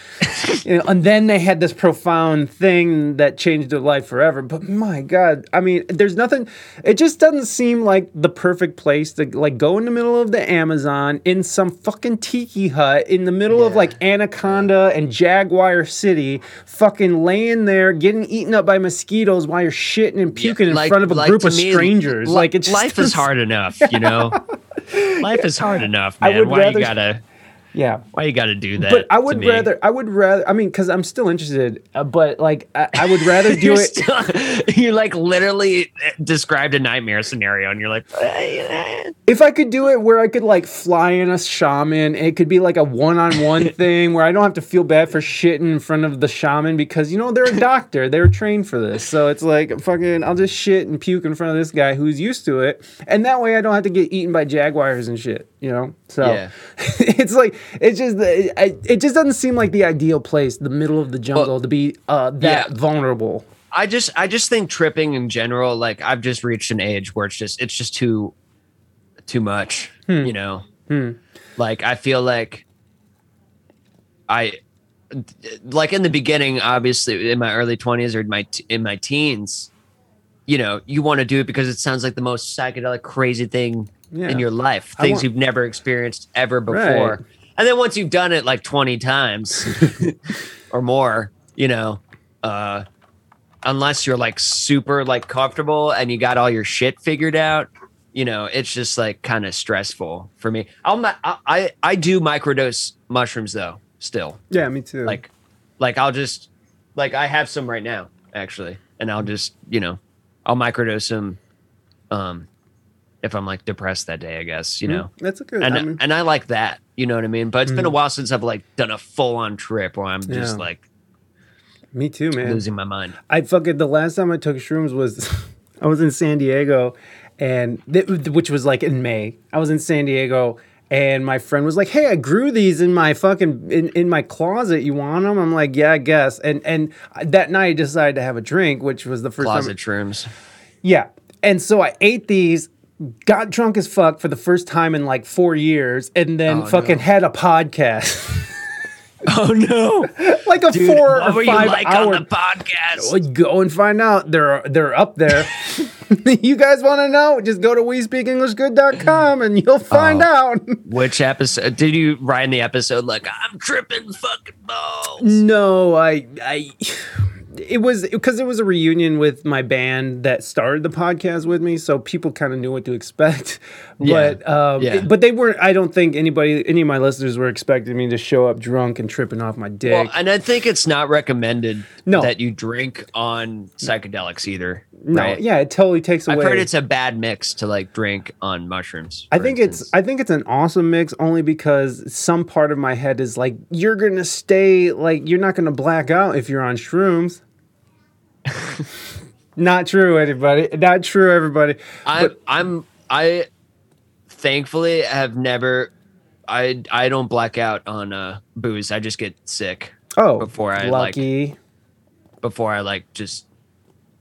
you know, and then they had this profound thing that changed their life forever. But my God, I mean, there's nothing. It just doesn't seem like the perfect place to like go in the middle of the Amazon in some fucking tiki hut in the middle of like Anaconda and Jaguar City, fucking laying there getting eaten up by mosquitoes while you're shitting and puking in Like- front of a like group of me, strangers. li- like it's life is hard enough, you know. life is hard enough, man. Why rather- you gotta Yeah. why you gotta do that? But I to would rather, I would rather, I mean, because I'm still interested, uh, but like, I, I would rather do it. still- you like literally described a nightmare scenario, and you're like, if I could do it where I could like fly in a shaman, it could be like a one-on-one thing where I don't have to feel bad for shitting in front of the shaman because you know they're a doctor, they're trained for this. So it's like fucking, I'll just shit and puke in front of this guy who's used to it, and that way I don't have to get eaten by jaguars and shit. You know, so Yeah. it's like it's just it, it just doesn't seem like the ideal place, the middle of the jungle, to be uh, that Yeah. vulnerable. I just I just think tripping in general, like I've just reached an age where it's just it's just too too much, Hmm. you know. Like I feel like I like in the beginning, obviously in my early twenties or in my t- in my teens, you know, you want to do it because it sounds like the most psychedelic, crazy thing Yeah. in your life, things want- you've never experienced ever before. Right. And then once you've done it like 20 times or more, you know, uh, unless you're like super like comfortable and you got all your shit figured out, you know, it's just like kind of stressful for me. I'll, I, I, I do microdose mushrooms though, still Yeah, me too. like, like I'll just, like I have some right now actually, and I'll just, you know, I'll microdose them, Um, if I'm like depressed that day, I guess you know, That's a good. and I mean, and I like that. You know what I mean? But it's been a Mhm. while since I've like done a full on trip where I'm just Yeah. like me too, man. losing my mind. I fucking the last time I took shrooms was I was in San Diego, and th- which was like in May. I was in San Diego, and my friend was like, "Hey, I grew these in my fucking in, in my closet. You want them?" I'm like, "Yeah, I guess." And and that night I decided to have a drink, which was the first Closet time. shrooms. Yeah, and so I ate these. Got drunk as fuck for the first time in like four years, and then Oh, fucking no. had a podcast, Oh no, like a Dude, four what or were five you like hour on the podcast? Go and find out. They're they're up there. you guys want to know? Just go to WeSpeakEnglishGood.com and you'll find Oh. out. Which episode did you write in the episode like I'm tripping fucking balls? no, I I it was because it was a reunion with my band that started the podcast with me, so people kind of knew what to expect. Yeah. But um, Yeah. but they weren't. I don't think anybody, any of my listeners, were expecting me to show up drunk and tripping off my dick. Well, and I think it's not recommended No. that you drink on psychedelics either. no, right? yeah, it totally takes away. I've heard it's a bad mix to like drink on mushrooms. I think instance. it's I think it's an awesome mix only because some part of my head is like you're gonna stay like you're not gonna black out if you're on shrooms. not true, anybody. Not true, everybody. I'm I'm I thankfully I have never I I don't black out on uh booze. I just get sick Oh, Before I, like, lucky before I like just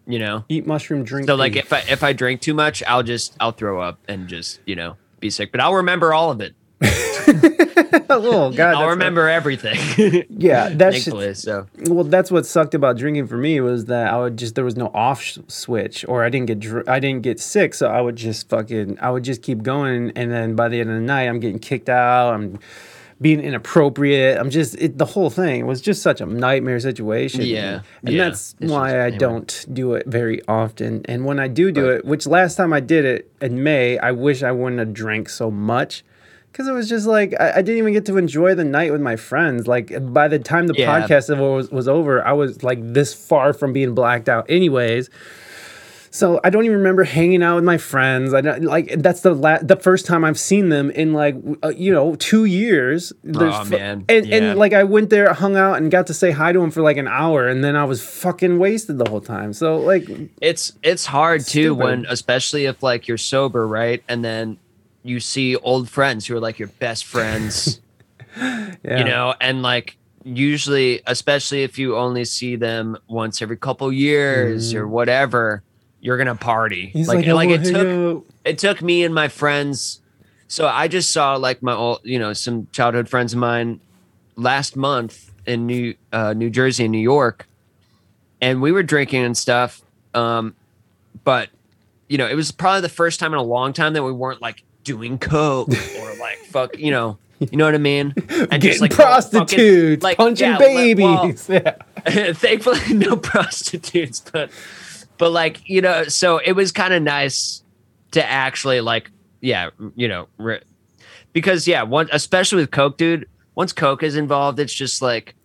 you know. eat mushroom drink. So like pee. if I if I drink too much, I'll just I'll throw up and just, you know, be sick. But I'll remember all of it. oh god, I'll remember everything. Yeah, that's Thankfully. So well. That's what sucked about drinking for me was that I would just there was no off switch, or I didn't get dr- I didn't get sick, so I would just fucking I would just keep going, and then by the end of the night, I'm getting kicked out. I'm being inappropriate. I'm just it, the whole thing was just such a nightmare situation. Yeah, and yeah, that's it's why just- I anyway. don't do it very often. And when I do do Right. it, which last time I did it in May, I wish I wouldn't have drank so much. Because it was just like I, I didn't even get to enjoy the night with my friends. Like by the time the Yeah. podcast was, was over, I was like this far from being blacked out, anyways. So I don't even remember hanging out with my friends. I don't like that's the la- the first time I've seen them in like uh, you know two years. There's Oh, man. and Yeah. and like I went there, hung out, and got to say hi to them for like an hour, and then I was fucking wasted the whole time. So like it's it's hard too when especially if like you're sober, right? And then you see old friends who are like your best friends, yeah. you know, and like usually, especially if you only see them once every couple years or whatever, you're gonna party. Mm. He's like like, like, it took it took me and my friends. So I just saw like my old, you know, some childhood friends of mine last month in New uh, New Jersey and New York, and we were drinking and stuff. Um, but you know, it was probably the first time in a long time that we weren't like doing coke or like fuck, you know, you know what I mean? And Getting like, going fucking- prostitutes, like, punching yeah, li- well, babies. yeah. thankfully no prostitutes but but like you know so it was kind of nice to actually like yeah you know re- because yeah one especially with coke dude once coke is involved it's just like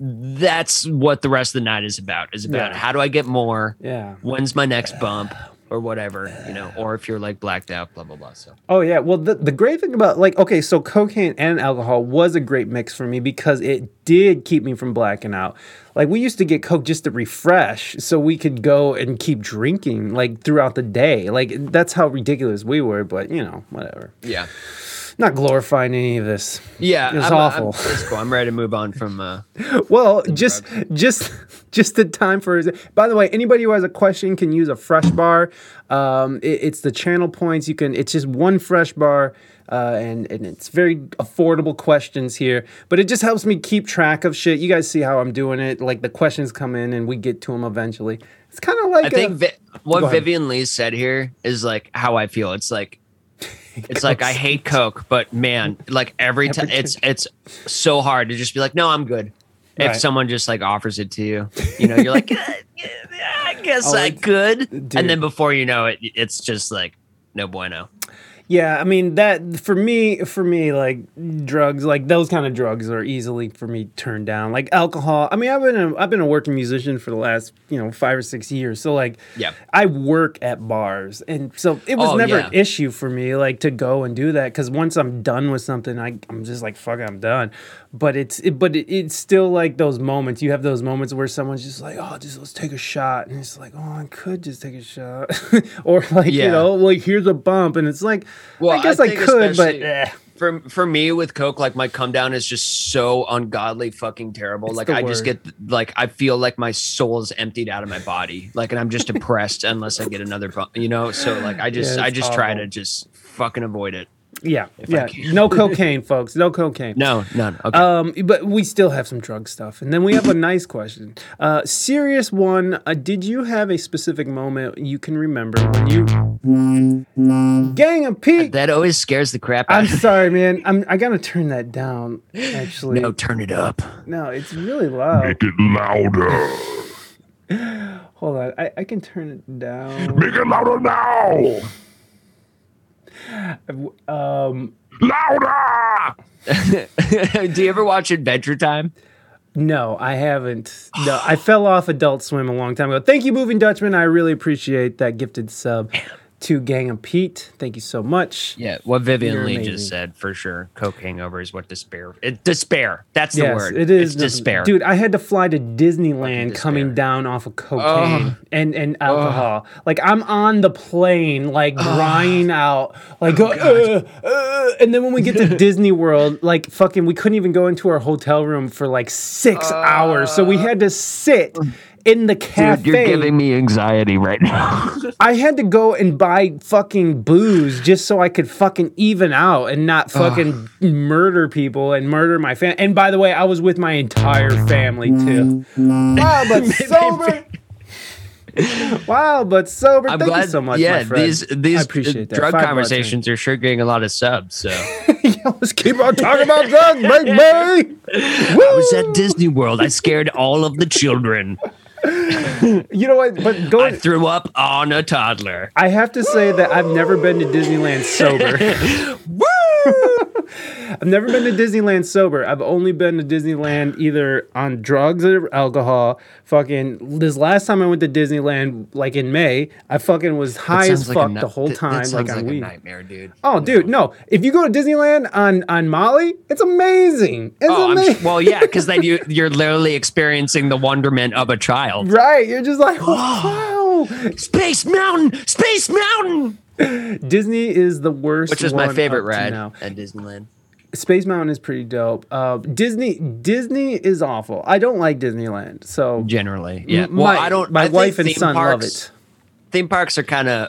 that's what the rest of the night is about is about Yeah. how do i get more Yeah. when's my next bump or whatever you know or if you're like blacked out blah blah blah so Oh yeah. Well, the, the great thing about like okay, so cocaine and alcohol was a great mix for me because it did keep me from blacking out. Like we used to get coke just to refresh, so we could go and keep drinking like throughout the day. Like that's how ridiculous we were. But you know, whatever. yeah Not glorifying any of this. yeah It's I'm, awful. I'm, it's cool. I'm ready to move on from uh Well, just just just the time for. By the way, anybody who has a question can use a fresh bar. Um, it- it's the channel points. You can. It's just one fresh bar, uh, and and it's very affordable questions here. But it just helps me keep track of shit. You guys see how I'm doing it. Like the questions come in, and we get to them eventually. It's kind of like I think Vi- what Vivian Lee said here is like how I feel. It's like it's like I hate Coke, but man, like every time it's it's so hard to just be like, no, I'm good. If Right. someone just like offers it to you, you know, you're like, "Yeah, yeah, I guess Oh, I could. dude. And then before you know it, it's just like no bueno. Yeah, I mean that for me, for me, like drugs, like those kind of drugs are easily for me turned down. Like alcohol. I mean, I've been a, I've been a working musician for the last you know five or six years, so like Yeah. I work at bars, and so it was Oh, never yeah. an issue for me like to go and do that because once I'm done with something, I I'm just like fuck, it, I'm done. But it's it, but it, it's still like those moments. You have those moments where someone's just like, oh, just let's take a shot, and it's like, oh, I could just take a shot, or like you know, like here's a bump, and it's like, Well, I guess I, think could, but eh. for for me with coke, like my come down is just so ungodly fucking terrible. It's like I just get like I feel like my soul is emptied out of my body. Like and I'm just depressed unless I get another bump. You know, so like I just Yeah, I just try to just fucking avoid it. Yeah, yeah, no cocaine, folks, no cocaine. No, none. Okay. Um, but we still have some drug stuff, and then we have a nice question. Uh, serious one. Uh, did you have a specific moment you can remember when you gang of Pete? that always scares the crap out I'm of me. sorry, man. I'm I gotta turn that down. Actually, No, turn it up. no, it's really loud. Make it louder. Hold on, I, I can turn it down. Make it louder now. Um, Louder. Do you ever watch Adventure Time? no, I haven't. No, I fell off Adult Swim a long time ago. Thank you, Moving Dutchman. I really appreciate that gifted sub to Gang of Pete. Thank you so much. Yeah, what Vivian You're Lee amazing. just said for sure. Coke hangover is what despair. It, despair. That's the Yes, word. it is It's despair. dude. I had to fly to Disneyland coming down off of cocaine and and alcohol. Like I'm on the plane, like crying out, like uh, uh, and then when we get to Disney World, like fucking, we couldn't even go into our hotel room for like six hours, so we had to sit. In the cafe, Dude, you're giving me anxiety right now. I had to go and buy fucking booze just so I could fucking even out and not fucking murder people and murder my family. And by the way, I was with my entire family mm, too. Mm. Wow, but sober. wow, but sober. I'm Thank glad. you so much, yeah, my friend. these these I appreciate that. drug Five conversations are sure getting a lot of subs. So yeah, let's keep on talking about drugs, baby. I was at Disney World. I scared all of the children. You know what? But I going, threw up on a toddler. I have to say that I've never been to Disneyland sober. I've never been to Disneyland sober. I've only been to Disneyland either on drugs or alcohol. Fucking this last time I went to Disneyland, like in May, I fucking was high as fuck the whole time, like on a weed. nightmare, dude. Oh, dude, no! If you go to Disneyland on on Molly, it's amazing. It's Oh, I'm, well, yeah, because then you you're literally experiencing the wonderment of a child. right? You're just like, wow. Space Mountain, Space Mountain, Disney is the worst. which is my favorite ride now. at Disneyland. Space Mountain is pretty dope. Uh, Disney Disney is awful. I don't like Disneyland. So Generally, yeah. M- Well, my, I don't. My I wife and son love it. Theme parks are kind of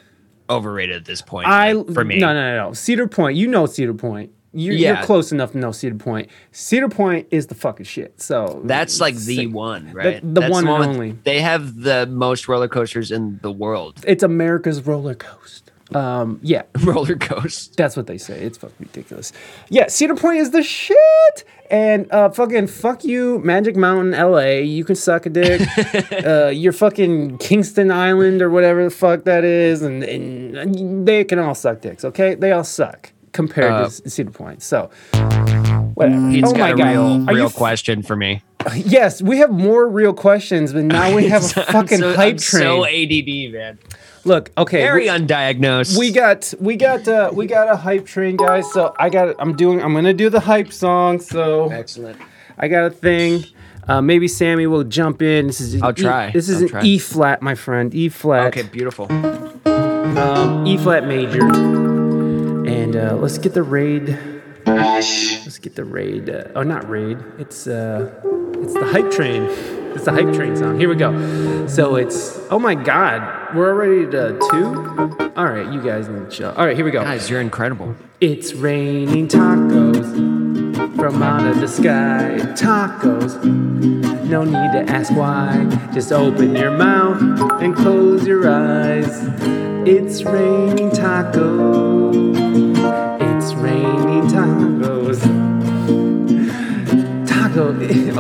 overrated at this point. I like, for me. No, no, no, no. Cedar Point. You know Cedar Point. You, Yeah. You're close enough to know Cedar Point. Cedar Point is the fucking shit. So That's like the sick. one, right? the That's one and only. They have the most roller coasters in the world. It's America's roller coaster. Um, yeah, roller coaster. that's what they say. It's fucking ridiculous. Yeah, Cedar Point is the shit. And uh, fucking fuck you, Magic Mountain, L.A. You can suck a dick. uh, you're fucking Kingston Island or whatever the fuck that is, and, and they can all suck dicks. Okay, they all suck compared Uh, to Cedar Point. So whatever. He's oh got my a god, real, Are real f- question for me. Yes, we have more real questions, but now we have a fucking so, hype I'm train. So ADD, man. Look, okay, Very we- undiagnosed. we got we got uh we got a hype train guys so i got i'm doing i'm gonna do the hype song so excellent. i got a thing uh, maybe Sammy will jump in. This is I'll E- try. this is I'll an try. E flat, my friend. E flat. Okay, beautiful. Um, E flat major. And uh, let's get the raid. Let's get the raid. Uh, oh, not raid. It's uh, it's the hype train. It's the hype train song. Here we go. So it's oh my god, we're already to uh, two. All right, you guys need to chill. All right, here we go. Guys, you're incredible. It's raining tacos from out of the sky. Tacos. No need to ask why. Just open your mouth and close your eyes. It's raining tacos. It's raining tacos. Taco.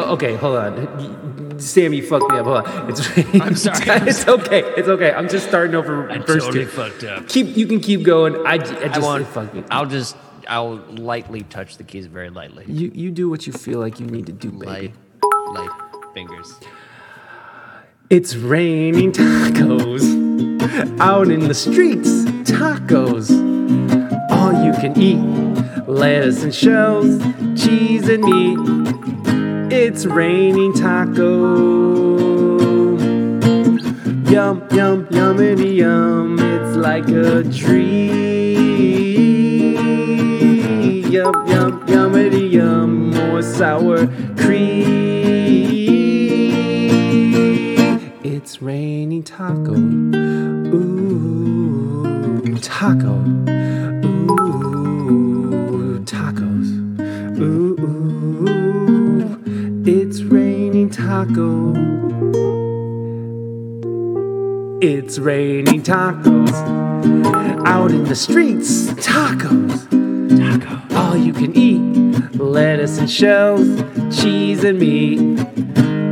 Okay, hold on. Sammy fucked me up. Hold on. It's, I'm sorry. it's okay. It's okay. I'm just starting over I verse totally two. fucked up. Keep. You can keep going. I, I just I won't. fuck me. I'll just. I'll lightly touch the keys, very lightly. You you do what you feel like you need to do, baby. Light, light fingers. It's raining tacos out in the streets. Tacos, all you can eat. Lettuce and shells, cheese and meat. It's raining taco. Yum yum yummity yum. It's like a dream. Yum yum yummity yum. More sour cream. It's raining taco. Ooh, taco. Taco. It's raining tacos. Out in the streets, tacos. All you can eat. Lettuce and shells, cheese and meat.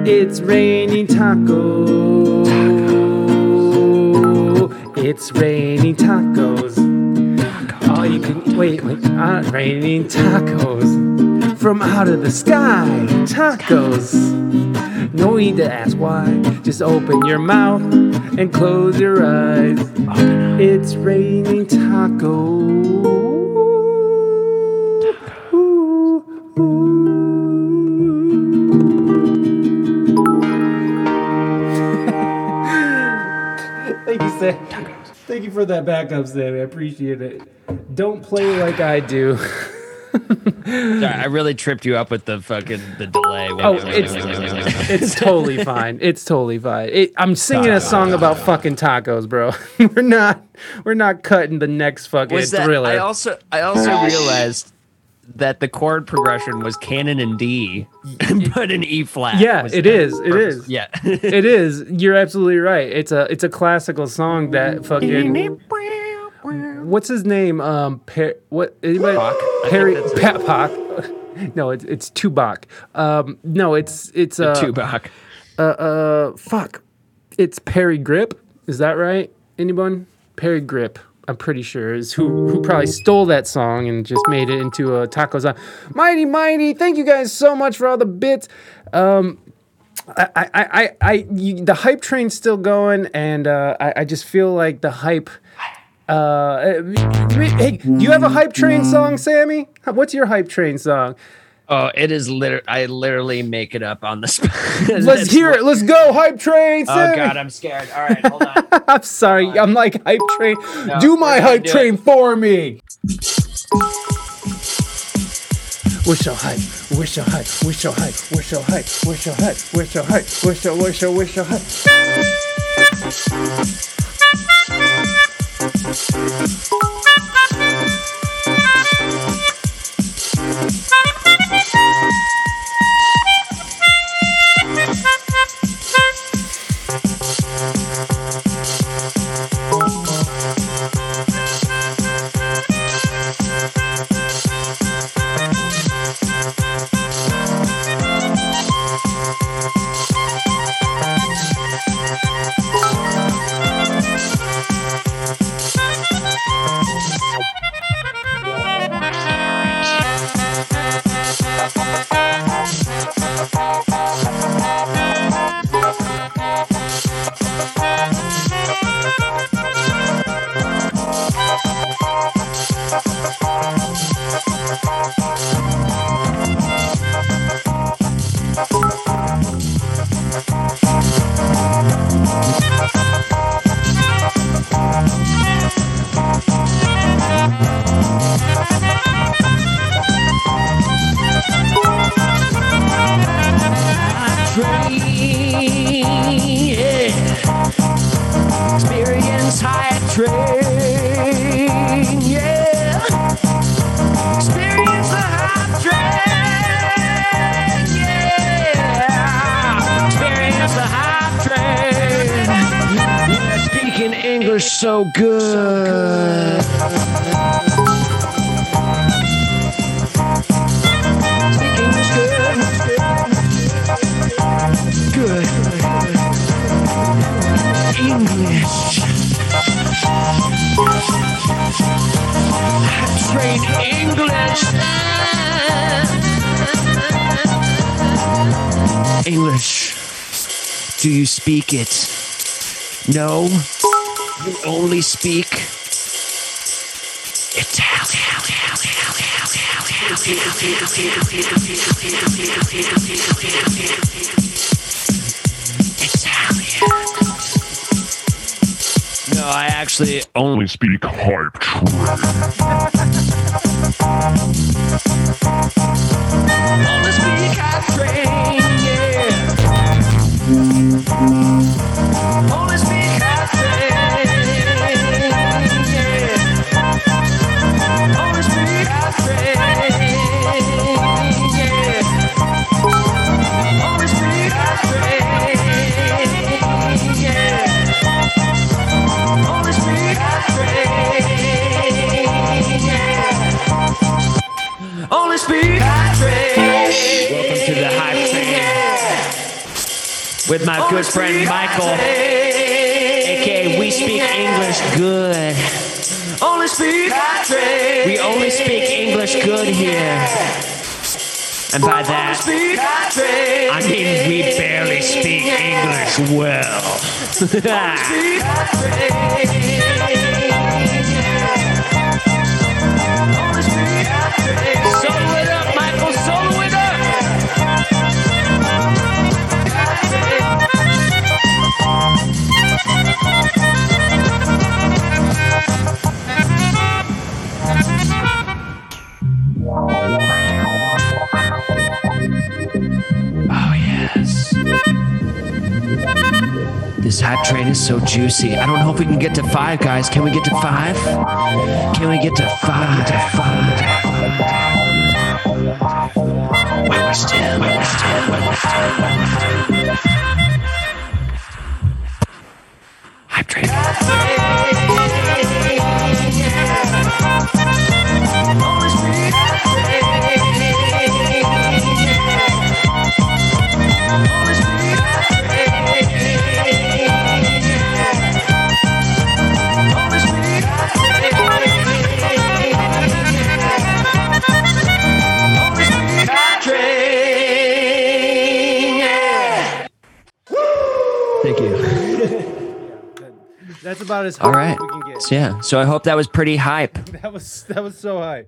It's raining tacos. tacos. It's raining tacos. All you can wait, wait, uh, raining tacos from out of the sky. Tacos. No need to ask why. Just open your mouth and close your eyes. It's raining tacos. Thank you, Sam. Thank you for that backup, Sammy. I appreciate it. Don't play like I do. Sorry, I really tripped you up with the fucking the delay. Oh, it's it's totally fine. It's totally fine. It, I'm singing a song about fucking tacos, bro. we're not we're not cutting the next fucking was that thriller. I also I also realized that the chord progression was canon in D, but in E flat. Yeah, was it the it purpose. is. Yeah. it is. You're absolutely right. It's a it's a classical song that fucking. What's his name? Um, per, what? Anybody? Think Parry. Pat Bach. No, it's it's. Um, no, it's it's uh, Tupac. uh uh fuck. It's Parry Gripp. Is that right? Anyone? Parry Gripp. I'm pretty sure is who who probably stole that song and just made it into a taco song. Mighty mighty. Thank you guys so much for all the bits. Um, I, I, I, I you, the hype train's still going, and uh, I, I just feel like the hype. Uh, hey, do you have a hype train song, Sammy? What's your hype train song? Oh, it is literally. I literally make it up on the spot. Let's hear it. Let's go, hype train, Oh God, I'm scared. All right, hold on. I'm sorry. I'm like hype train. No, do my hype do train for me. We're so hype. We're so hype. We're so hype. We're so hype. We're so hype. We're so hype. We're so we're so we're so hype. Train, No. You only speak Italian. No, I actually only Only speak hype train. only speak hype train, with my good friend Michael, aka We Speak English Good. Only speak We only speak English good here. And by that, I mean we barely speak English well. This hype train is so juicy. I don't know if we can get to five, guys. Can we get to five? Can we get to five? To five? We're still, we're still, we're still. Hype about as All high right. as we can get. So, yeah. So I hope that was pretty hype. That was that was so high.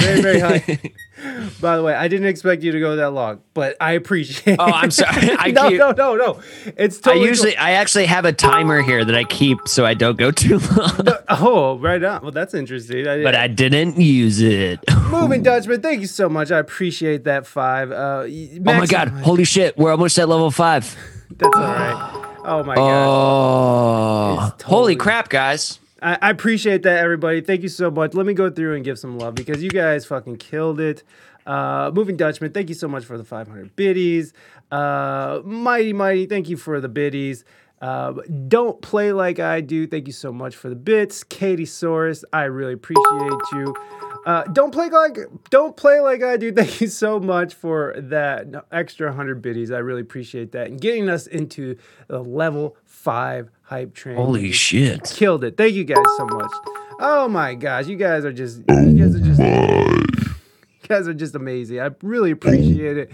Very, very high. By the way, I didn't expect you to go that long, but I appreciate Oh, I'm sorry. I no, keep- no, no, no. It's totally I usually, I actually have a timer here that I keep so I don't go too long, cool. Oh, right on. Well, that's interesting. I, but I didn't use it. Moving Dutchman, thank you so much. I appreciate that five. Uh, Oh my god! Holy shit! We're almost at level five. That's all right. Oh my god. Oh, totally- holy crap, guys! I, I appreciate that, everybody. Thank you so much. Let me go through and give some love because you guys fucking killed it. Uh, Moving Dutchman, thank you so much for the 500 biddies. Uh, Mighty Mighty, thank you for the biddies. Uh, don't play like I do. Thank you so much for the bits, Katie Soros. I really appreciate you. Uh, don't play like don't play like I do. Thank you so much for that extra 100 biddies. I really appreciate that and getting us into the level five hype train. Holy shit! Killed it. Thank you guys so much. Oh my gosh, you guys are just you guys are just you guys are just amazing. I really appreciate it.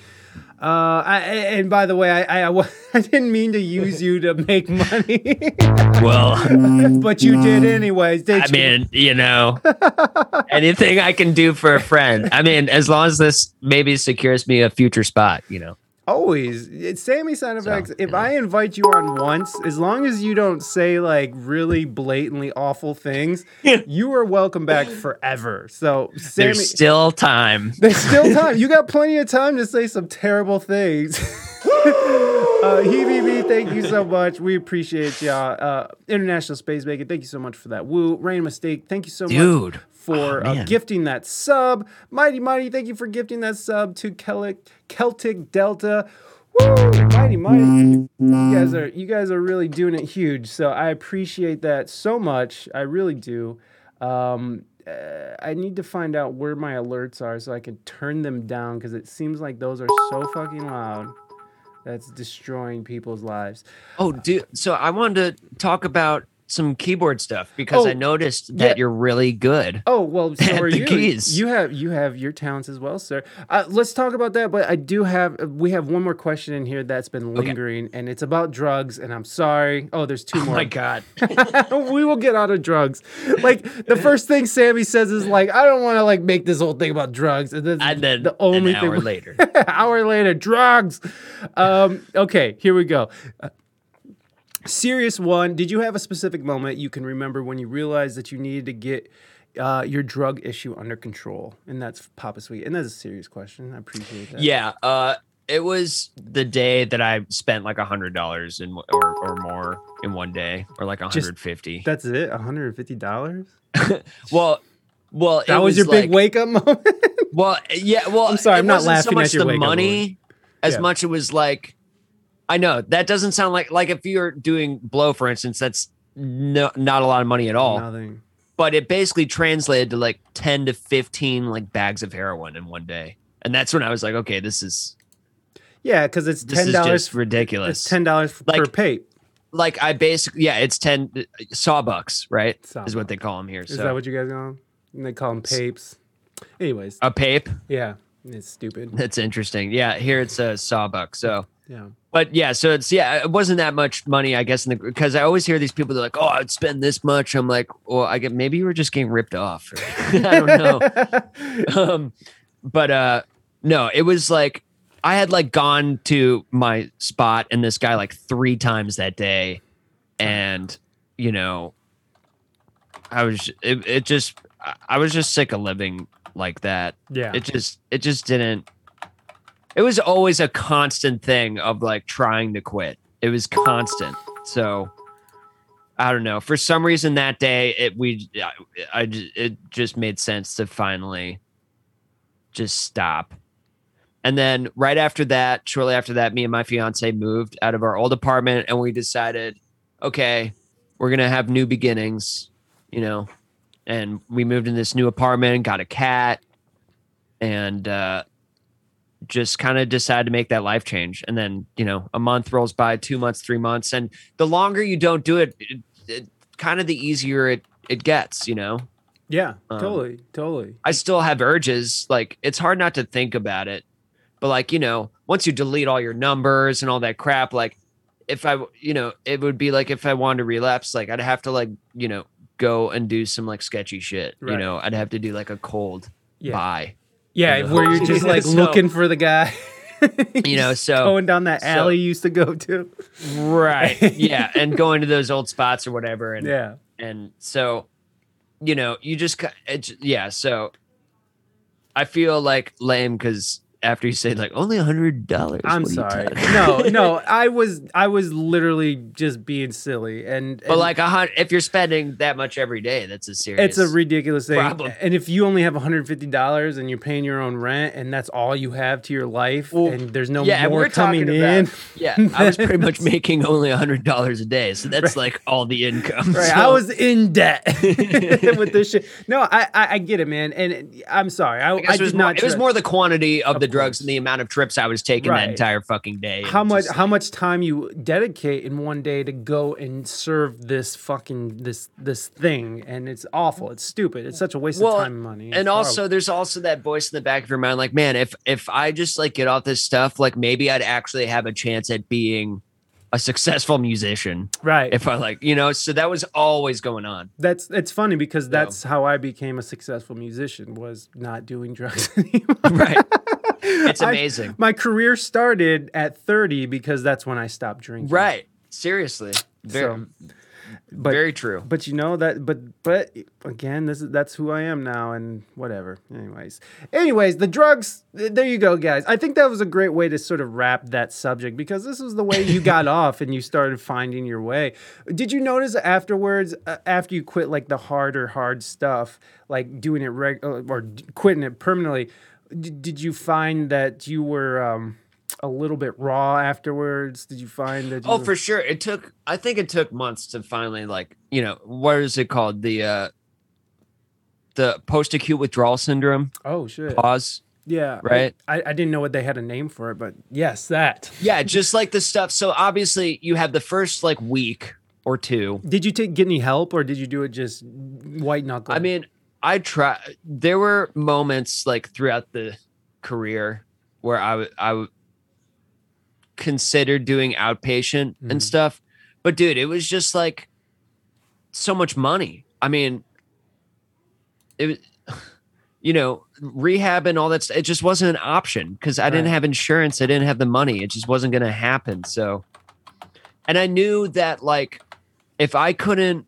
Uh, I, and by the way, I, I I didn't mean to use you to make money, Well, but you did anyways. Did I you? mean, you know, anything I can do for a friend. I mean, as long as this maybe secures me a future spot, you know. Always. It's Sammy Sound Effects. if you know. I invite you on once, as long as you don't say like really blatantly awful things, you are welcome back forever. So Sammy, There's still time. there's still time. You got plenty of time to say some terrible things. uh, Hebe, thank you so much. We appreciate y'all. Uh, International Space Bacon, thank you so much for that. Woo, Rain Mistake, thank you so much Dude. For Oh, uh, gifting that sub. Mighty Mighty, thank you for gifting that sub to Celtic, Celtic Delta. Woo! Mighty Mighty. You guys are you guys are really doing it huge. So I appreciate that so much. I really do. Um, uh, I need to find out where my alerts are so I can turn them down because it seems like those are so fucking loud. That's destroying people's lives. Oh, dude. So I wanted to talk about some keyboard stuff because Oh, I noticed that yeah. you're really good. Oh well, so At are the you. keys. You have you have your talents as well, sir. Uh, let's talk about that. But I do have we have one more question in here that's been lingering, and it's about drugs. And I'm sorry. Oh, there's two Oh more. my god. we will get out of drugs. Like the first thing Sammy says is like, I don't want to like make this whole thing about drugs. And then, And then the only an thing later. hour later, drugs. Um, okay, here we go. Uh, serious one. Did you have a specific moment you can remember when you realized that you needed to get uh, your drug issue under control? And that's Papa Sweet. And that's a serious question. I appreciate that. Yeah. Uh, it was the day that I spent like a hundred dollars in or or more in one day, or like a Just- hundred fifty. That's it. One hundred and fifty dollars. Well, well, That it was, your like, big wake up moment. Well, yeah. Well, I'm sorry, I'm not wasn't so laughing much at your the money as Yeah. much it was like. I know that doesn't sound like like if you're doing blow, for instance, that's no not a lot of money at all. Nothing. But it basically translated to like ten to fifteen like bags of heroin in one day, and that's when I was like, okay, this is Yeah, because it's ten dollars ridiculous. It's ten dollars per Like, pape. like I basically yeah, it's ten uh, sawbucks, right? Is what they call them here. Is so that what you guys call them? And they call them papes. Anyways, a pape? yeah, it's stupid. That's interesting. Yeah, here it's a sawbuck. So. Yeah. But yeah, so it's yeah, it wasn't that much money, I guess, in the because I always hear these people they're like, "Oh, I'd spend this much." I'm like, "Well, I get maybe you were just getting ripped off." I don't know. um, but uh, no, it was like I had like gone to my spot and this guy like three times that day, and you know, I was it, it just I- I was just sick of living like that Yeah. it just it just didn't it was always a constant thing of like trying to quit. It was constant. So i don't know. For some reason that day it we I, I it just made sense to finally just stop. And then right after that shortly after that me and my fiance moved out of our old apartment and we decided okay we're gonna have new beginnings you know? And we moved in this new apartment got a cat and uh, just kind of decide to make that life change. And then, you know, a month rolls by, two months, three months, and the longer you don't do it, it, it kind of the easier it it gets. You know, yeah. um, totally. Totally. I still have urges. Like it's hard not to think about it, but like you know, once you delete all your numbers and all that crap, like if I, you know, it would be like if I wanted to relapse, like I'd have to like you know go and do some like sketchy shit. You know, I'd have to do like a cold Yeah. buy. Yeah, where you're just like looking for the guy. You know, so going down that so- alley you used to go to. right yeah and going to those old spots or whatever and Yeah. and so you know you just it's, yeah so i feel like lame because after you say like only a hundred dollars I'm sorry. No, no, I was I was literally just being silly and, but and like a hundred if you're spending that much every day that's a serious it's a ridiculous thing. problem. And if you only have $150 and you're paying your own rent and that's all you have to your life Well, and there's no yeah more we're coming talking in. about yeah i was pretty much making only a hundred dollars a day so that's like all the income Right, So- I was in debt with this shit. No, I, I I get it, man, and I'm sorry. I, I I, guess it was did more, not. it was more the quantity of, the drugs and the amount of trips I was taking Right. that entire fucking day. how much how much time you dedicate in one day to go and serve this fucking this this thing, and it's awful. It's stupid. It's such a waste Well, of time and money. It's and also horrible. there's also that voice in the back of your mind like man if if i just like get off this stuff like maybe i'd actually have a chance at being a successful musician right. if i like you know so that was always going on that's it's funny because that's how I became a successful musician was not doing drugs anymore. right it's I- amazing My career started at 30 because that's when I stopped drinking. right seriously very, So, but- very true But you know that, but but again, this is that's who I am now, and whatever. Anyways, anyways, the drugs. There you go, guys. I think that was a great way to sort of wrap that subject because this was the way you got off and you started finding your way. Did you notice afterwards, uh, after you quit like the harder hard stuff, like doing it reg uh, or d- quitting it permanently? Did you find that you were um, a little bit raw afterwards? Did you find that? You oh were- for sure it took i think it took months to finally like you know what is it called the uh the post-acute withdrawal syndrome oh shit. pause Yeah. Right? I, I didn't know what they had a name for it, but yes, that. Yeah, just like the stuff. So obviously, you have the first like week or two. Did you take get any help or did you do it just white knuckle? I mean, I try. There were moments like throughout the career where I would I would consider doing outpatient Mhm. and stuff, but dude, it was just like so much money. I mean, it was. You know, rehab and all that. st- It just wasn't an option because I didn't have insurance. I didn't have the money. It just wasn't going to happen. So, and I knew that like if I couldn't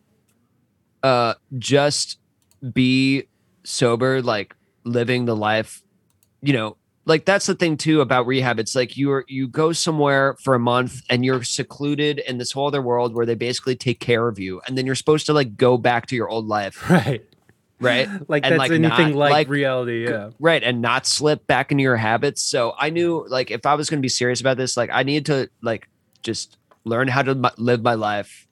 uh just be sober like living the life you know like that's the thing too about rehab. It's like you're you go somewhere for a month and you're secluded in this whole other world where they basically take care of you and then you're supposed to like go back to your old life. Right. right? Like And, that's like, anything not- like, like- reality, yeah. right and not slip back into your habits. So i knew like if i was going to be serious about this like i needed to like just learn how to live my life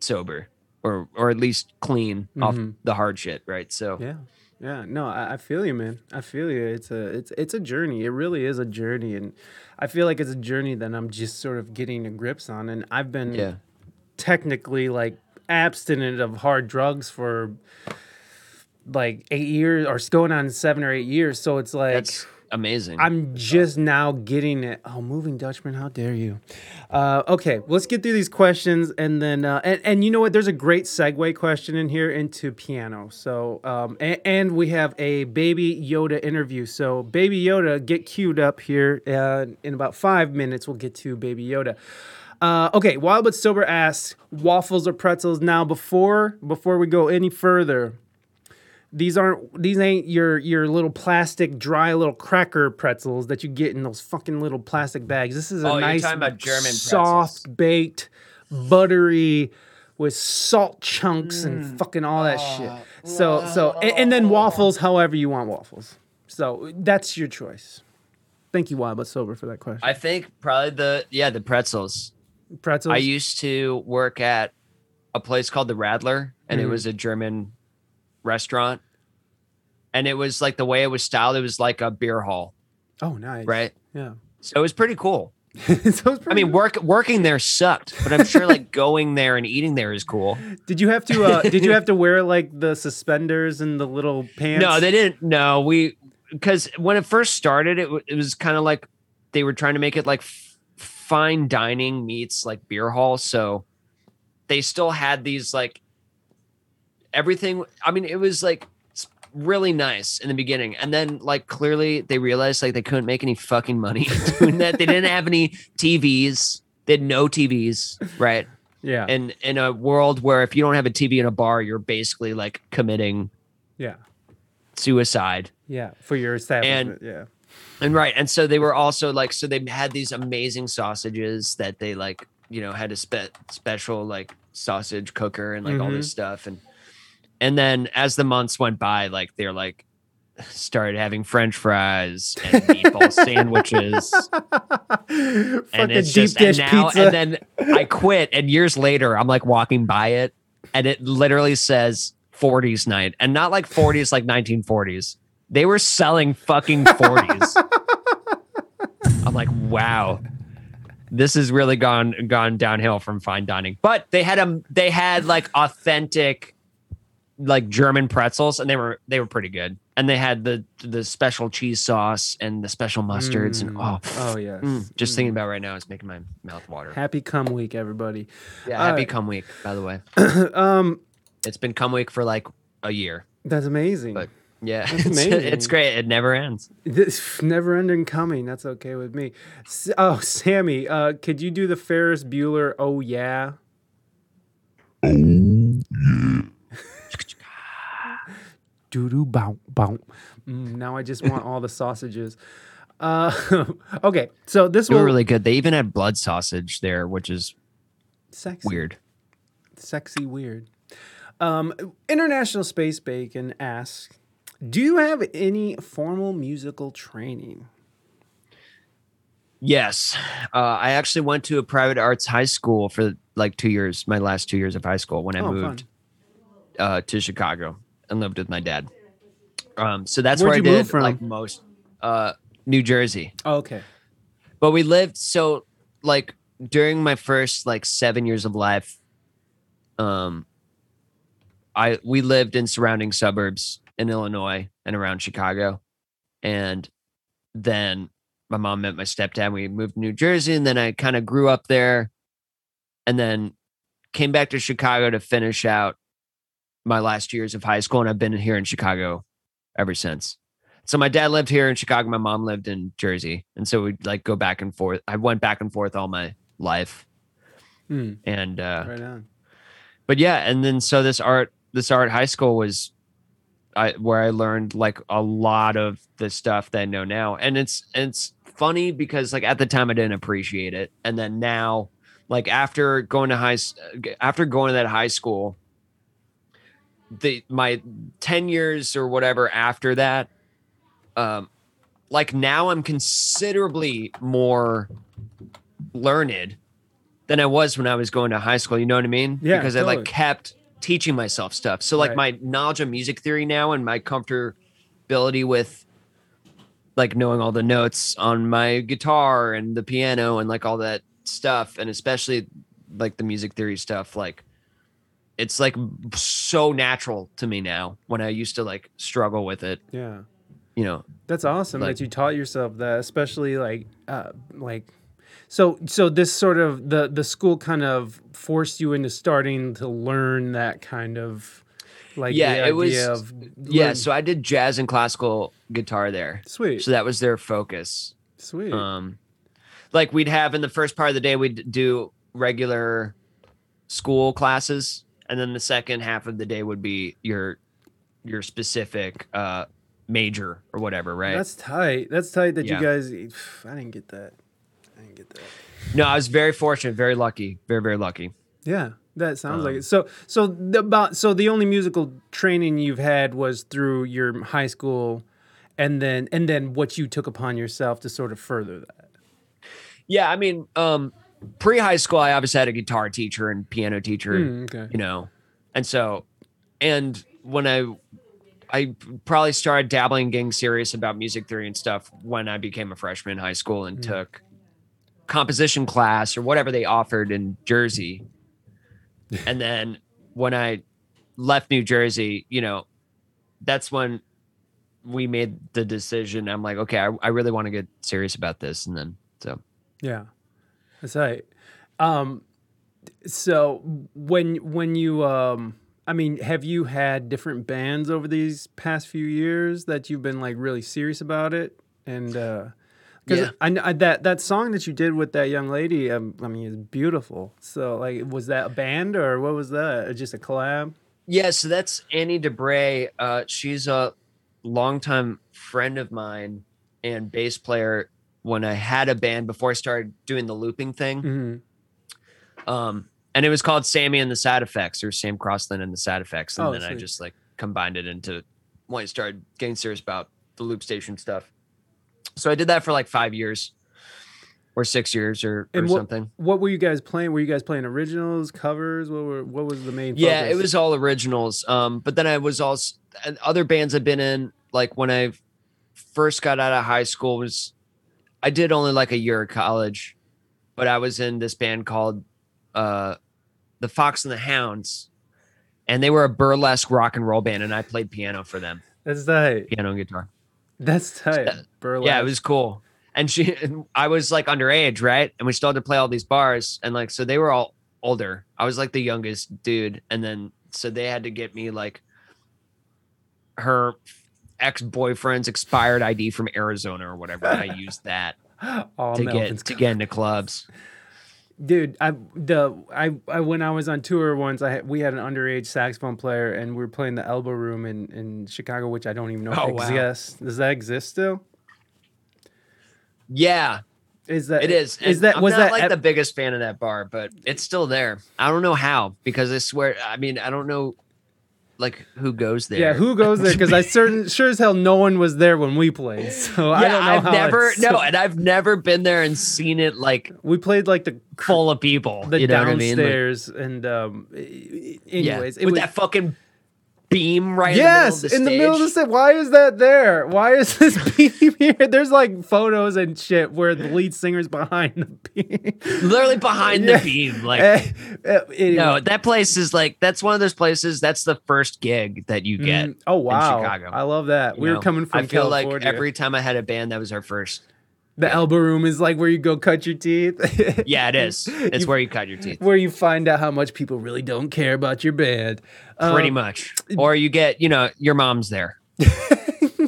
sober or or at least clean off Mhm. the hard shit right so Yeah. Yeah. No, I, I feel you, man. I feel you. It's a it's it's a journey. It really is a journey. And I feel like it's a journey that I'm just sort of getting a grips on. And I've been yeah technically like abstinent of hard drugs for like eight years or it's going on seven or eight years. So it's like that's amazing I'm just now getting it. Oh, moving Dutchman, how dare you? Uh, okay, let's get through these questions, and then uh, and and you know what? There's a great segue question in here into piano. So um, and, and we have a Baby Yoda interview. So Baby Yoda, get queued up here. Uh, in about five minutes, we'll get to Baby Yoda. Uh, okay, Wild but Sober asks waffles or pretzels. Now, before before we go any further, these aren't these ain't your your little plastic dry little cracker pretzels that you get in those fucking little plastic bags. This is a Oh, you're nice talking about German soft baked buttery with salt chunks Mm. and fucking all that Oh, shit. So so and, and then waffles however you want waffles. So that's your choice. Thank you, Wild but Sober, for that question. i think probably the yeah the pretzels pretzels. i used to work at a place called the radler and it Mhm. was a german restaurant and it was like the way it was styled it was like a beer hall oh, nice. right Yeah. so it was pretty cool so it's I pretty mean, work working there sucked, but I'm sure like going there and eating there is cool. Did you have to? Uh, did you have to wear like the suspenders and the little pants? No, they didn't. No, we because when it first started, it w- it was kind of like they were trying to make it like f- fine dining meets like beer hall. So they still had these like everything. I mean, it was like really nice in the beginning, and then like clearly they realized like they couldn't make any fucking money doing that. They didn't have any TVs. They had no TVs, right? Yeah. and in a world where if you don't have a TV in a bar, you're basically like committing yeah. suicide. Yeah. For your establishment. yeah. And right, and so they were also like, so they had these amazing sausages that they like, you know, had a spe- special like sausage cooker and like all this mm-hmm. stuff, and and then as the months went by, like they're like started having French fries and meatball sandwiches, and it's deep just dish and now pizza. and then I quit, and years later, I'm like walking by it, and it literally says 40s night, and not like 40s like 1940s. They were selling fucking 40s. I'm like, wow, this has really gone gone downhill from fine dining. But they had a they had like authentic like German pretzels, and they were they were pretty good. And they had the the special cheese sauce and the special mustards, and oh, oh yeah. Mm, just thinking about it right now is making my mouth water. Happy come week, everybody. Yeah, All happy right. cum week, by the way. Um, It's been come week for like a year. that's amazing. But yeah, That's it's, amazing. it's great. It never ends. This never ending coming. That's okay with me. Oh, Sammy, uh, could you do the Ferris Bueller? Oh yeah. Oh yeah. Doo doo bow bow. Mm, now I just want all the sausages. Uh, okay, so this They will really good. They even had blood sausage there, which is sexy. weird. sexy weird. Um, International Space Bacon asks, "Do you have any formal musical training?" Yes, uh, I actually went to a private arts high school for like two years. My last two years of high school when I Oh, moved uh, to Chicago and lived with my dad. Um, so that's Where'd where I did from? like most. Uh, New Jersey. Oh, okay. but we lived so like during my first like seven years of life um, I we lived in surrounding suburbs in Illinois and around Chicago, and then my mom met my stepdad. We moved to New Jersey, and then I kind of grew up there, and then came back to Chicago to finish out my last years of high school, and I've been here in Chicago ever since. So my dad lived here in Chicago, my mom lived in Jersey, and so we'd like go back and forth. I went back and forth all my life, Hmm, and uh, right on. but yeah, and then so this art this art high school was I where I learned like a lot of the stuff that I know now. And it's it's funny because like at the time I didn't appreciate it. And then now like after going to high after going to that high school the my 10 years or whatever after that um like now I'm considerably more learned than I was when I was going to high school. You know what I mean? Yeah, Because I like kept teaching myself stuff. So like Right. my knowledge of music theory now and my comfortability with like knowing all the notes on my guitar and the piano and like all that stuff and especially like the music theory stuff like it's like so natural to me now when I used to like struggle with it, Yeah. you know. That's awesome Like- that you taught yourself that, especially like, uh, like, so so this sort of the the school kind of forced you into starting to learn that kind of like Yeah, the it was- of Yeah, learn- so I did jazz and classical guitar there. sweet So that was their focus. sweet Um, like we'd have in the first part of the day, we'd do regular school classes, and then the second half of the day would be your your specific uh, major or whatever, right? that's tight that's tight that Yeah. you guys I didn't get that I didn't get that no, I was very fortunate, very lucky, very very lucky. yeah that sounds like Um, it so so the, about so the only musical training you've had was through your high school and then and then what you took upon yourself to sort of further that Yeah, I mean, um, pre high school, I obviously had a guitar teacher and piano teacher. Mm, okay. you know and so and when i i probably started dabbling getting serious about music theory and stuff when i became a freshman in high school and Mm. took composition class or whatever they offered in jersey. And then when i left new jersey you know that's when we made the decision. I'm like okay i, I really want to get serious about this. And then so. Yeah, that's right. Um, so when when you um, I mean, have you had different bands over these past few years that you've been like really serious about it? And uh, because Yeah. I, I that that song that you did with that young lady, um, I mean, is beautiful. So like, was that a band or what was that? Or Just a collab? Yeah, so that's Annie DeBray. Uh, she's a longtime friend of mine and bass player when I had a band before I started doing the looping thing. hmm Um, and it was called Sammy and the Side Effects or Sam Crossland and the Side Effects. And Oh, then I just like combined it into when I started getting serious about the loop station stuff. So I did that for like five years or six years or, or what- something. What were you guys playing? Were you guys playing originals, covers? What were what was the main? Thing? Yeah, it was all originals. Um, but then I was also and other bands I've been in. Like when I first got out of high school, was I did only like a year of college, but I was in this band called uh, the Fox and the Hounds, and they were a burlesque rock and roll band, and I played piano for them, That's tight. piano and guitar. That's tight. Burlesque. Yeah, it was cool. And she, and I was like underage, right? And we still had to play all these bars, and like so they were all older. I was like the youngest dude, and then so they had to get me like her ex boyfriend's expired ID from Arizona or whatever. I used that All to Melvin's get to get into clubs. Dude, I the I, I when I was on tour once, I had, we had an underage saxophone player, and we were playing the Elbow Room in, in Chicago, which I don't even know Oh, it wow. exists. Does that exist still? Yeah, Is that it is. Is And that I'm was not that like ep- the biggest fan of that bar, but it's still there. I don't know how because I swear. I mean, I don't know like who goes there. yeah? Who goes there? Because I certain sure as hell no one was there when we played, so I don't know I've how. never no, and I've never been there and seen it like we played like the full of people. the you know what I mean? Like, downstairs, and um, yeah, anyways, it with was that fucking beam right yes, in the middle of the stage. Why is that there? Why is this beam here? There's like photos and shit where the lead singer's behind the beam. literally behind Yeah. the beam. Like, eh, anyway. no, that place is like that's one of those places. That's the first gig that you get. Mm, oh wow, Chicago. I love that. you We were coming from I feel California. like every time I had a band, that was our first. The elbow room is like where you go cut your teeth. Yeah, it is. It's You- where you cut your teeth. where you find out how much people really don't care about your band. Pretty Um, much. Or you get, you know, your mom's there.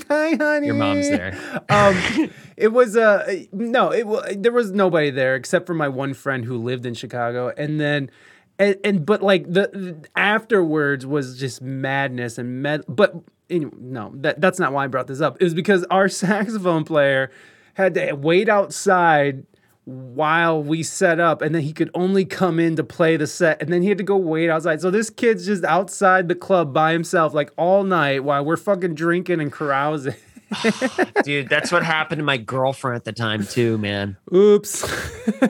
Hi, honey. Your mom's there. um, it was uh no, it there was nobody there except for my one friend who lived in Chicago, and then. And, and but like the, the afterwards was just madness and med but anyway, no that that's not why I brought this up. It was because our saxophone player had to wait outside while we set up and then he could only come in to play the set and then he had to go wait outside. So this kid's just outside the club by himself like all night while we're fucking drinking and carousing. Dude, that's what happened to my girlfriend at the time too, man. Oops.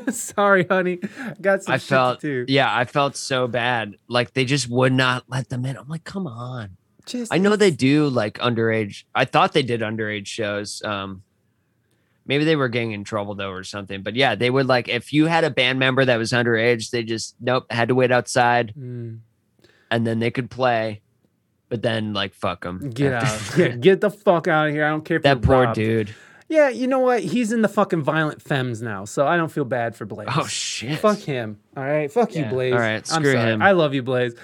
Sorry, honey. Got some I felt to do. yeah, I felt so bad. Like they just would not let them in. I'm like, come on. Just I know they do like underage. I thought they did underage shows. Um maybe they were getting in trouble though or something. But yeah, they would like if you had a band member that was underage, they just nope, had to wait outside Mm, and then they could play. But then like fuck them. get out. Get, get the fuck out of here. I don't care if that poor robbed. dude. Yeah, you know what? He's in the fucking violent femmes now, so I don't feel bad for Blaze. Oh shit. Fuck him. All right. Fuck you, Yeah, Blaze. all right, I'm screw sorry. him. I love you, Blaze.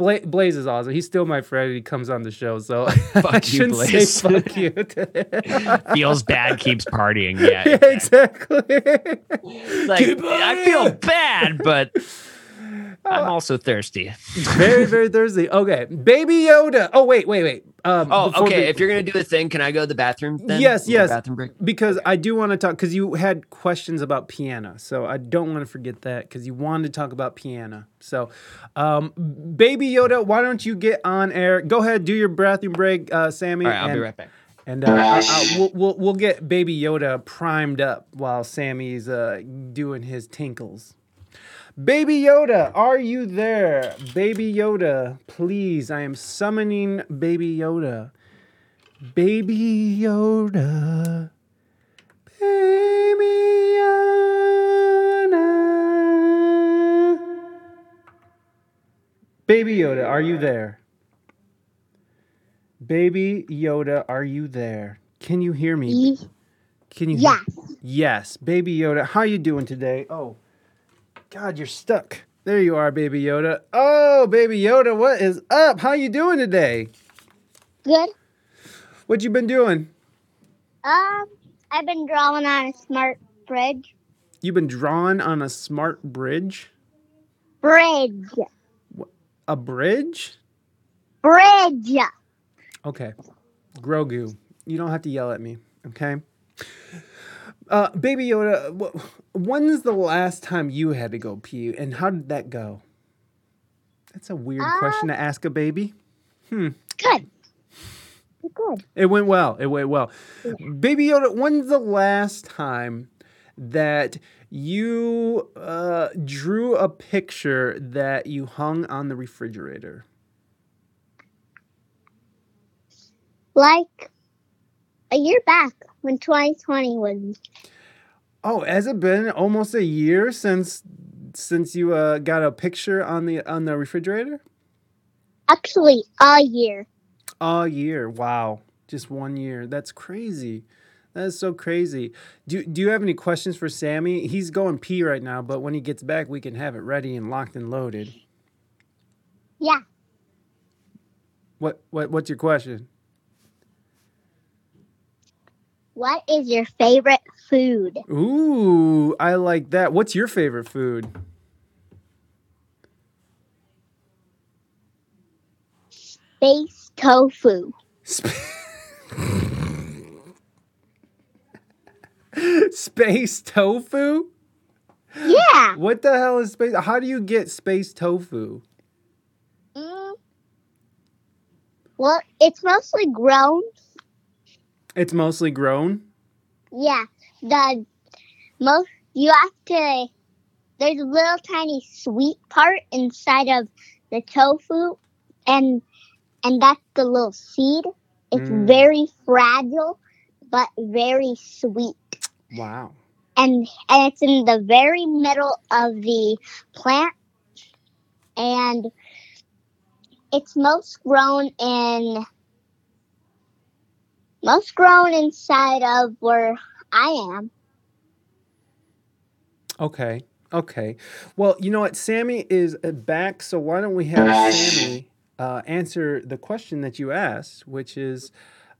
Bla- Blaze is awesome. He's still my friend. He comes on the show, so I you, shouldn't Blaze. say fuck you. Feels bad, keeps partying. Yeah. yeah, exactly. Like I feel bad, but I'm also thirsty. very, very thirsty. Okay, Baby Yoda. Oh wait, wait, wait. Um, Oh, okay. we- if you're gonna do a thing, can I go to the bathroom? Then? Yes, yes. Bathroom break. because I do want to talk because you had questions about piano, so I don't want to forget that because you wanted to talk about piano. So, um, Baby Yoda, why don't you get on air? Go ahead, do your bathroom break, uh, Sammy. All right, I'll and, be right back. And uh, I- I- we'll, we'll we'll get Baby Yoda primed up while Sammy's uh, doing his tinkles. Baby Yoda, are you there? Baby Yoda, please. I am summoning Baby Yoda. Baby Yoda. Baby Yoda. Baby Yoda, are you there? Baby Yoda, are you there? Can you hear me? Can you hear- Yes. Yes, Baby Yoda. How you doing today? Oh, God, you're stuck. There you are, Baby Yoda. Oh, Baby Yoda, what is up? How you doing today? Good. What you been doing? Um, I've been drawing on a smart bridge. You've been drawing on a smart bridge? Bridge. A bridge? Bridge. Okay. Grogu, you don't have to yell at me, okay? Uh, Baby Yoda, wh- when's the last time you had to go pee, and how did that go? That's a weird question to ask a baby. Hmm. Good. Good. It went well. It went well. Baby Yoda, when's the last time that you uh, drew a picture that you hung on the refrigerator? Like a year back when 2020 was. Oh, has it been almost a year since since you uh, got a picture on the on the refrigerator? Actually, a year. A year. Wow. Just one year. That's crazy. That is so crazy. Do, do you have any questions for Sammy? He's going pee right now, but when he gets back, we can have it ready and locked and loaded. Yeah. What what what's your question? What is your favorite food? Ooh, I like that. What's your favorite food? Space tofu. Sp- space tofu? Yeah. What the hell is space? How do you get space tofu? Mm. Well, it's mostly grown. It's mostly grown. Yeah. The most you have to. There's a little tiny sweet part inside of the tofu, and and that's the little seed. It's Mm. very fragile, but very sweet. Wow. and and it's in the very middle of the plant and it's most grown in most grown inside of where I am. Okay. Okay. Well, you know what? Sammy is uh, back, so why don't we have Sammy uh, answer the question that you asked, which is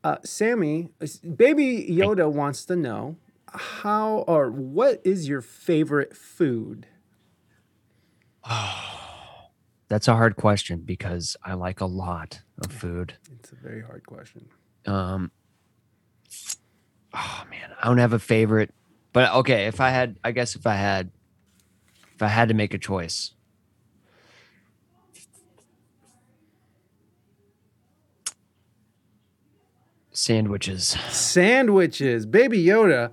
uh, Sammy, baby Yoda wants to know how or what is your favorite food? Oh, that's a hard question because I like a lot of food. It's a very hard question. Um, oh man, I don't have a favorite, but okay. If I had, I guess if I had, if I had to make a choice, sandwiches. Sandwiches. Baby Yoda.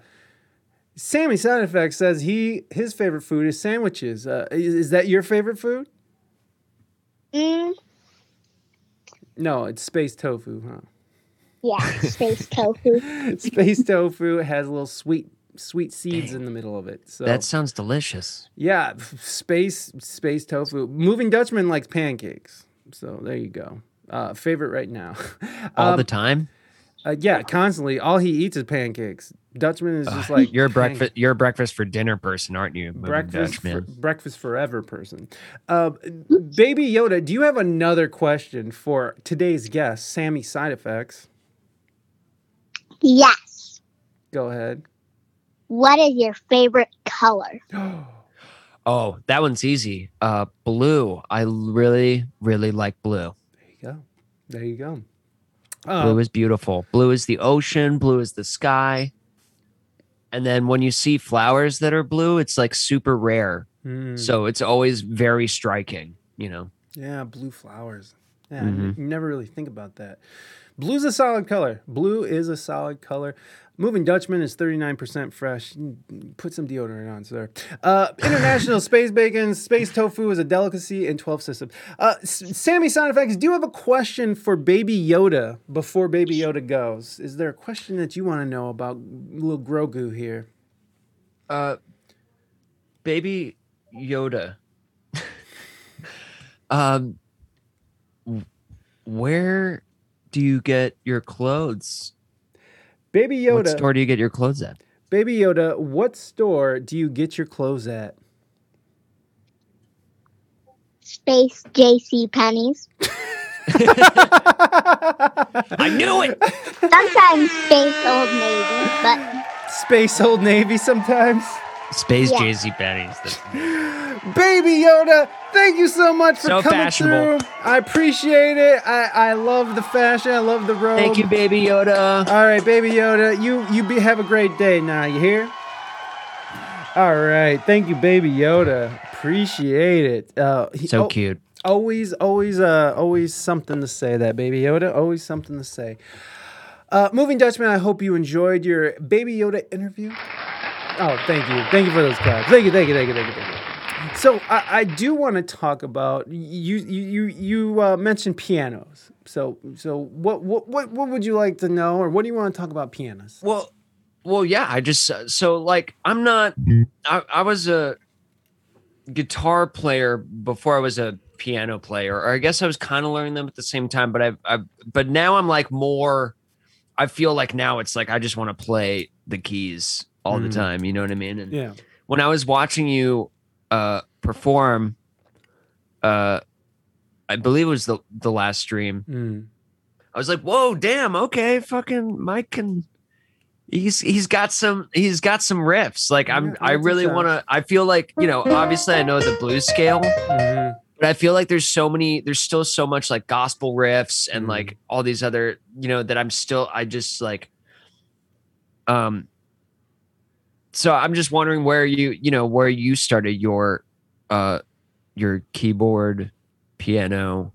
Sammy Sound Effect says he his favorite food is sandwiches. Uh, is, is that your favorite food? Mm, No, it's space tofu, huh? Yeah, space tofu. space tofu has little sweet sweet seeds in the middle of it. So That sounds delicious. yeah, f- space space tofu. Moving Dutchman likes pancakes. So there you go. Uh, favorite right now. All Um, the time. uh, yeah, constantly. All he eats is pancakes. Dutchman is just like You're a breakfast. You're a breakfast for dinner person, aren't you? Moving breakfast for, Dutchman? breakfast forever person. Uh, Baby Yoda, do you have another question for today's guest, Sammy Side Effects? Yes. Go ahead. What is your favorite color? Oh, that one's easy. Uh, blue. I really, really like blue. There you go. There you go. Blue Uh, is beautiful. Blue is the ocean. Blue is the sky. And then when you see flowers that are blue, it's like super rare. mm, So it's always very striking. You know. yeah, blue flowers. Yeah, Mhm. you never really think about that. Blue's a solid color. Blue is a solid color. Moving Dutchman is 39% fresh. Put some deodorant on, sir. Uh, International Space Bacon, Space Tofu is a delicacy in 12 systems. Uh, Sammy Sound Effects, do you have a question for Baby Yoda before Baby Yoda goes? Is there a question that you want to know about little Grogu here? Uh, baby Yoda. um, where do you get your clothes? Baby Yoda. What store do you get your clothes at? Baby Yoda, what store do you get your clothes at? Space JC Penney's. I knew it. Sometimes Space Old Navy, but Space Old Navy sometimes. Space Yeah. JC Penney's. Baby Yoda, thank you so much for So coming fashionable. through. I appreciate it. I, I love the fashion. I love the robe. Thank you, Baby Yoda. All right, Baby Yoda, you you be have a great day now. You hear? All right, thank you, Baby Yoda. Appreciate it. Uh, he- So oh, cute. Always, always, uh, always something to say. That Baby Yoda, always something to say. Uh, Moving Dutchman, I hope you enjoyed your Baby Yoda interview. Oh, thank you, thank you for those claps. Thank you, thank you, thank you, thank you, thank you. So I, I do want to talk about you. You you you uh, mentioned pianos. So so what what what what would you like to know, or what do you want to talk about pianos? Well, well, yeah. I just so like I'm not. I, I was a guitar player before I was a piano player, or I guess I was kind of learning them at the same time. But I've, I've but now I'm like more. I feel like now it's like I just want to play the keys all the Mm. time. You know what I mean? And Yeah. when I was watching you uh perform, uh, I believe it was the the last stream. Mm. I was like, whoa, damn, okay, fucking Mike can he's he's got some he's got some riffs. Like I'm Yeah, I really what's wanna I feel like, you know, obviously I know the blues scale, Mhm. but I feel like there's so many there's still so much like gospel riffs and Mhm. like all these other, you know, that I'm still I just like um so I'm just wondering where you, you know, where you started your uh your keyboard, piano,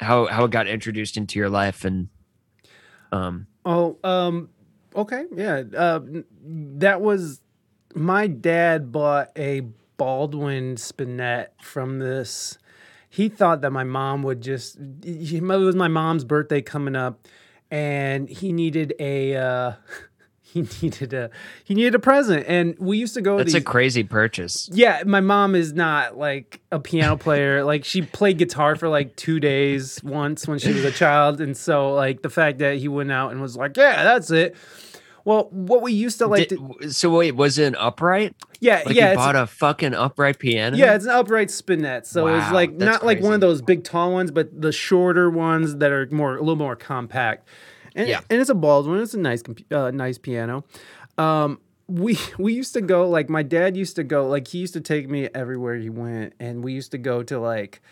how how it got introduced into your life and um Oh, um, okay, yeah. Uh, that was my dad bought a Baldwin Spinet from this he thought that my mom would just. It was my mom's birthday coming up, and he needed a. Uh, he needed a he needed a present, and we used to go. to That's a crazy purchase. yeah, my mom is not like a piano player. like she played guitar for like two days once when she was a child, and so like the fact that he went out and was like, "Yeah, that's it." Well, what we used to like, Did- to, so wait, was it an upright? yeah, Like yeah, you bought a fucking upright piano? yeah, it's an upright spinet. So it's like not like one of those big tall ones, but the shorter ones that are more a little more compact. And, Yeah. and it's a Baldwin. It's a nice, uh, nice piano. Um, we we used to go like my dad used to go like he used to take me everywhere he went, and we used to go to like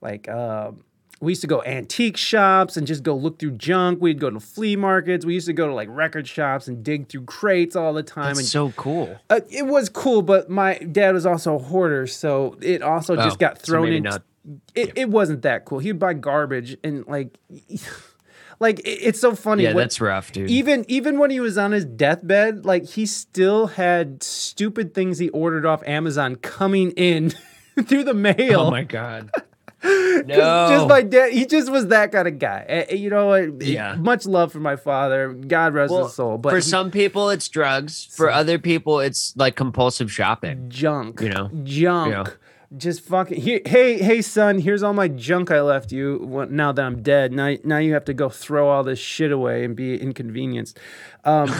like uh, we used to go antique shops and just go look through junk. We'd go to flea markets. We used to go to like record shops and dig through crates all the time. That's and so cool. uh, it was cool, but my dad was also a hoarder, so it also just Oh, got thrown maybe in. not- It, it wasn't that cool. He'd buy garbage and like, like it- it's so funny. Yeah, when- that's rough, dude. even even when he was on his deathbed, like he still had stupid things he ordered off Amazon coming in through the mail. oh my god. No. Just my dad, he just was that kind of guy. You know. Yeah. much love for my father. God rest Well, his soul. But for he- some people it's drugs. For other people it's like compulsive shopping. junk. You know? junk. Yeah. Just fucking. Here, hey, hey, son. Here's all my junk I left you. Now that I'm dead, now, now you have to go throw all this shit away and be inconvenienced. Um,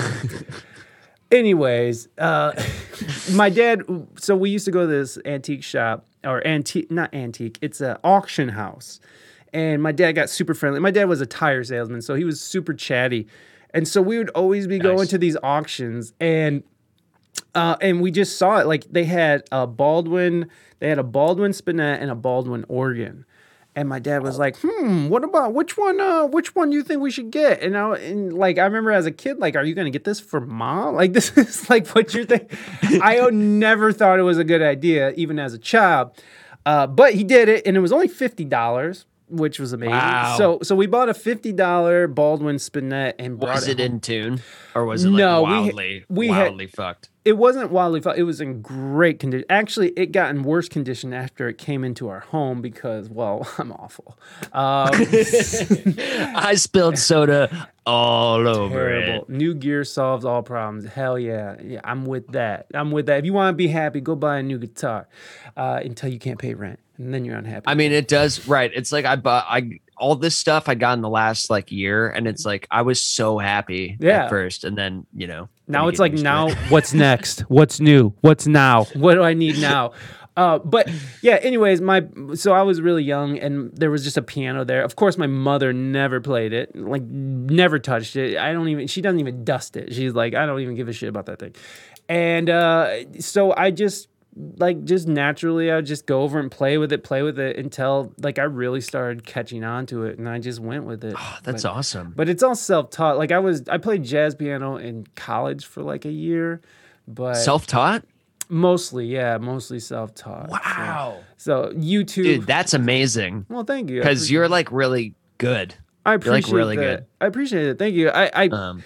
anyways, uh, my dad. So we used to go to this antique shop or antique, not antique. It's an auction house, and my dad got super friendly. My dad was a tire salesman, so he was super chatty, and so we would always be going to these auctions and uh, and we just saw it. Like they had a Baldwin, they had a Baldwin spinet and a Baldwin organ. And my dad was like, "Hmm, what about which one? Uh, which one do you think we should get?" And I, and like, I remember as a kid, like, "Are you gonna get this for mom? Like, this is like what you're thinking." I never thought it was a good idea, even as a child. Uh, but he did it, and it was only fifty dollars, which was amazing. Wow. So, so we bought a fifty dollar Baldwin spinet and brought Was it home. in tune? Or was it like No, we- wildly we had- wildly fucked? It wasn't wildly fu- It was in great condition. Actually, it got in worse condition after it came into our home because, well, I'm awful. Um, I spilled soda all over terrible. it. New gear solves all problems. Hell yeah, yeah. I'm with that. I'm with that. If you want to be happy, go buy a new guitar uh, until you can't pay rent, and then you're unhappy. I mean, it does right. It's like I bought I all this stuff I got in the last like year, and it's like I was so happy Yeah. at first, and then you know now it's like now it. what's next what's new what's now what do i need now uh, but yeah anyways my so i was really young and there was just a piano there of course my mother never played it like never touched it i don't even she doesn't even dust it she's like i don't even give a shit about that thing and uh, so i just like just naturally i would just go over and play with it play with it until like i really started catching on to it and i just went with it Oh, that's But- awesome. but it's all self-taught. Like I was, I played jazz piano in college for like a year, but Self taught. Mostly, yeah, mostly self-taught. Wow, So, so YouTube. dude, that's amazing. well, thank you. Because you're like really good. I you're, like, appreciate really that. good. I appreciate it. Thank you. I, I, Um,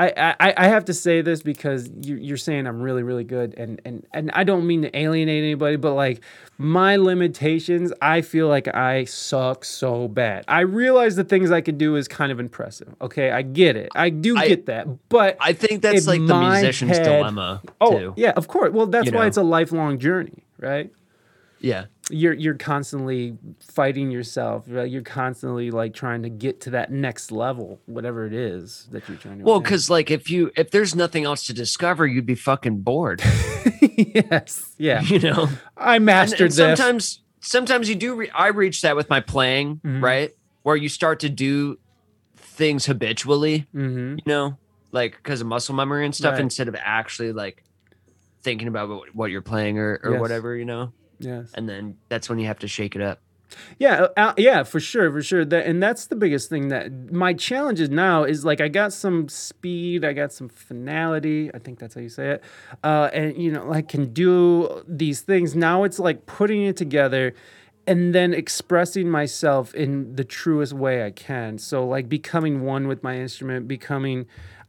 I, I, I have to say this because you, you're saying I'm really, really good, and and and I don't mean to alienate anybody, but like my limitations, I feel like I suck so bad. I realize the things I can do is kind of impressive. Okay, I get it. I do I- get that, but I think that's like the musician's head- dilemma Oh too. yeah, of course. Well, that's why know. it's a lifelong journey, right? Yeah. You're you're constantly fighting yourself. Right? You're constantly like trying to get to that next level, whatever it is that you're trying to. Well, because like if you if there's nothing else to discover, you'd be fucking bored. yes, yeah, You know. I mastered and this. sometimes sometimes you do re- i reach that with my playing Mhm. right where you start to do things habitually hmm you know like because of muscle memory and stuff Right. instead of actually like thinking about what, what you're playing or, or Yes. whatever you know Yes. and then that's when you have to shake it up Yeah, uh, yeah, for sure, for sure. That and that's the biggest thing that my challenge is now is like I got some speed, I got some finality. I think that's how you say it. Uh, and you know, I can do these things. Now it's like putting it together and then expressing myself in the truest way I can. So like becoming one with my instrument, becoming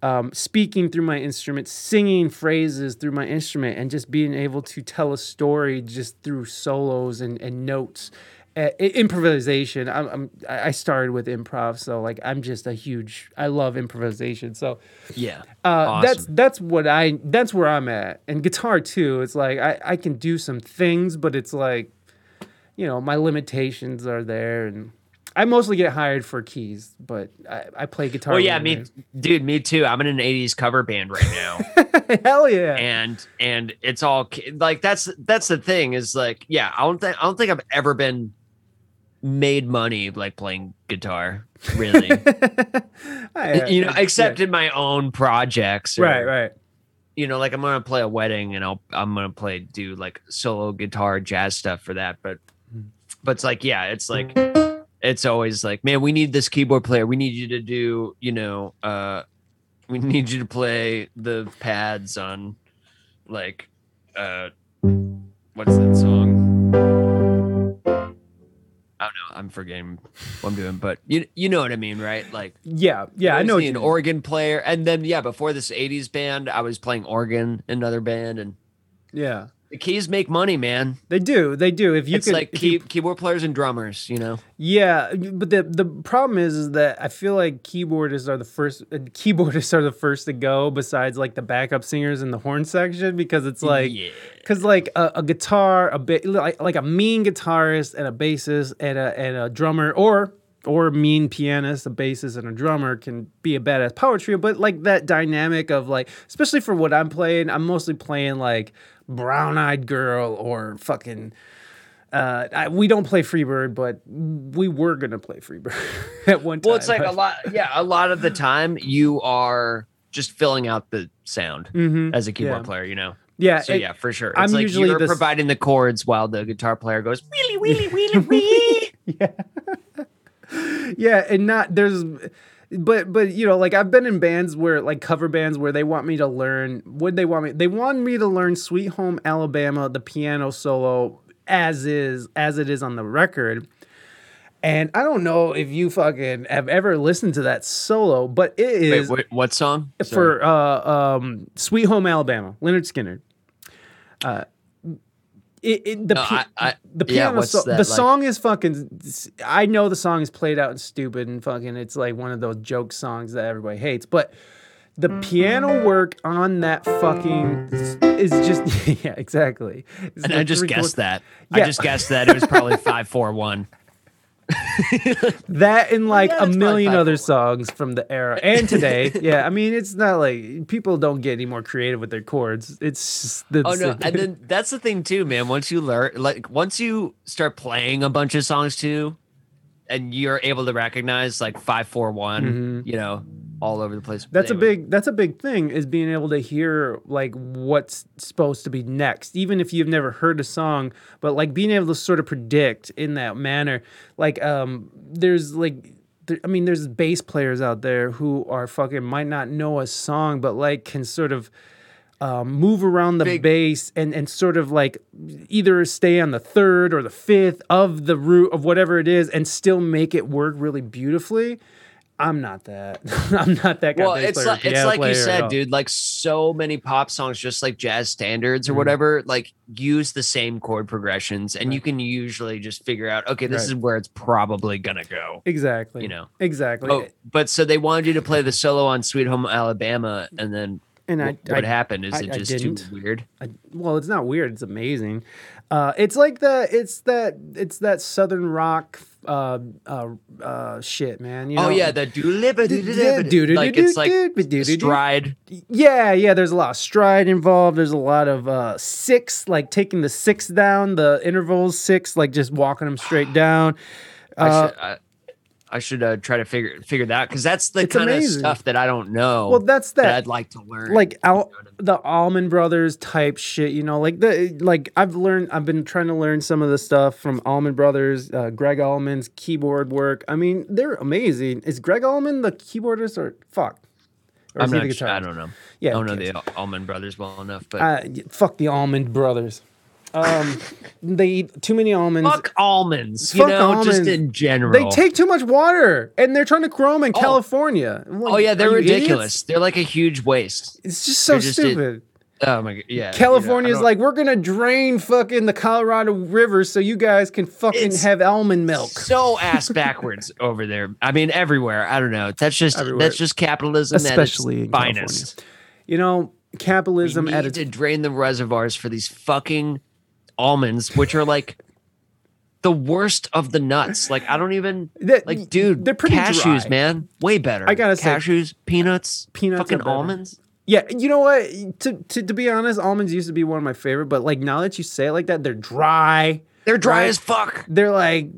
um, speaking through my instrument, singing phrases through my instrument, and just being able to tell a story just through solos and, and notes. uh, improvisation. I'm, I'm I started with improv, so like I'm just a huge. I love improvisation. So Yeah. uh, that's that's what I that's where I'm at. And guitar too. It's like I I can do some things, but it's like, you know, my limitations are there, and I mostly get hired for keys, but I, I play guitar. Well, yeah, me, dude, me too. I'm in an '80s cover band right now, Hell yeah. and and it's all like that's that's the thing is like, yeah, I don't think I don't think I've ever been made money like playing guitar, really. I- you know, except yeah. in my own projects. or, right, right. You know, like I'm gonna play a wedding, and I'll I'm gonna play do like solo guitar jazz stuff for that, but. But it's like yeah, it's like it's always like, man, we need this keyboard player. We need you to do, you know, uh, we need you to play the pads on, like, uh, what's that song? I don't know. I'm forgetting what I'm doing, but you you know what I mean, right? Like, Yeah, yeah. I know. an organ player, and then yeah, before this '80s band, I was playing organ in another band, and Yeah, the keys make money, man. they do. They do. If you it's could, like key, you- keyboard players and drummers, you know. Yeah, but the the problem is is that I feel like keyboardists are the first uh, keyboardists are the first to go besides like the backup singers in the horn section because it's like yeah. because like a, a guitar a bit like, like a mean guitarist and a bassist and a and a drummer or or mean pianist, a bassist and a drummer can be a badass power trio, but like that dynamic of like especially for what I'm playing, I'm mostly playing like Brown Eyed Girl or fucking uh, I, we don't play Freebird, but we were gonna play Freebird at one time. Well, it's like a lot. Yeah, a lot of the time you are just filling out the sound Mhm. as a keyboard Yeah. player. You know. Yeah, So it- yeah, for sure. It's I'm like usually you're providing the chords while the guitar player goes wheelie wheelie wheelie wee. yeah, and not there's, but but you know, like I've been in bands where like cover bands where they want me to learn. Would they want me? They want me to learn "Sweet Home Alabama" the piano solo as is as it is on the record. And I don't know if you fucking have ever listened to that solo, but it Wait, is what, what song? For uh, um, "Sweet Home Alabama," Lynyrd Skynyrd. Uh, it, it the No, pi- I- I- the yeah, piano what's so- that the like? song is fucking. I know the song is played out and stupid and fucking. It's like one of those joke songs that everybody hates, but the piano work on that fucking is just yeah exactly. It's and the I just guessed that. Yeah. I just guessed that it was probably five four one. that and like yeah, a million other songs from the era and today. yeah, I mean it's not like people don't get any more creative with their chords. It's just the Oh no! And then that's the thing too, man. Once you learn, like, once you start playing a bunch of songs too, and you're able to recognize like five four one, mm-hmm. you know, all over the place. That's a big that's a big thing is being able to hear like what's supposed to be next even if you've never heard a song but like being able to sort of predict in that manner like um there's like there, I mean there's bass players out there who are fucking might not know a song but like can sort of um, move around the Big- bass and and sort of like either stay on the third or the fifth of the root of whatever it is and still make it work really beautifully. I'm not that. I'm not that guy. Well, it's like, it's like you said, dude. Like so many pop songs, just like jazz standards Mm-hmm. or whatever, like use the same chord progressions, and you can usually just figure out, okay, this Right. is where it's probably gonna go. Exactly. You know. Exactly. Oh, but so they wanted you to play the solo on "Sweet Home Alabama," and then and I, what, I, happened? Is I- it just too weird? I, well, it's not weird. It's amazing. Uh, it's like the it's that it's that southern rock uh, uh, uh, shit, man. You know? oh yeah, the do like it's like stride. Yeah, yeah. There's a lot of stride involved. There's a lot of uh, six, like taking the six down, the intervals six, like just walking them straight down. I Uh, should, I, I should uh, try to figure figure that because that's the kind of stuff that I don't know. well, that's that that. I'd like to learn. like You know I mean? the Allman Brothers type shit, you know, like the like I've learned I've been trying to learn some of the stuff from Allman Brothers, uh, Greg Allman's keyboard work. I mean, they're amazing. Is Greg Allman the keyboardist or fuck? Or I'm not sure. I don't know. Yeah, I don't know the Allman Brothers well enough, but Uh, fuck the Almond Brothers. Um, they eat too many almonds. fuck almonds. You Fuck know, just in general. They take too much water, and they're trying to grow them in Oh. California. Like, Oh yeah, they're ridiculous. idiots? They're like a huge waste. It's just so just stupid. Oh my god, yeah. you know, California's like, we're gonna drain fucking the Colorado River so you guys can fucking It's have almond milk. so ass backwards over there. I mean, everywhere. I don't know. That's just Everywhere. that's just capitalism, Especially at finest. You know, capitalism we at need its to drain the reservoirs for these fucking almonds, which are like the worst of the nuts. Like I don't even That- like, dude. they're pretty cashews, dry. man, way better. I gotta say- cashews, peanuts, Peanuts are fucking almonds. Yeah, you know what? To, to to be honest, almonds used to be one of my favorite, but like now that you say it like that, they're dry. They're dry Right. as fuck. They're like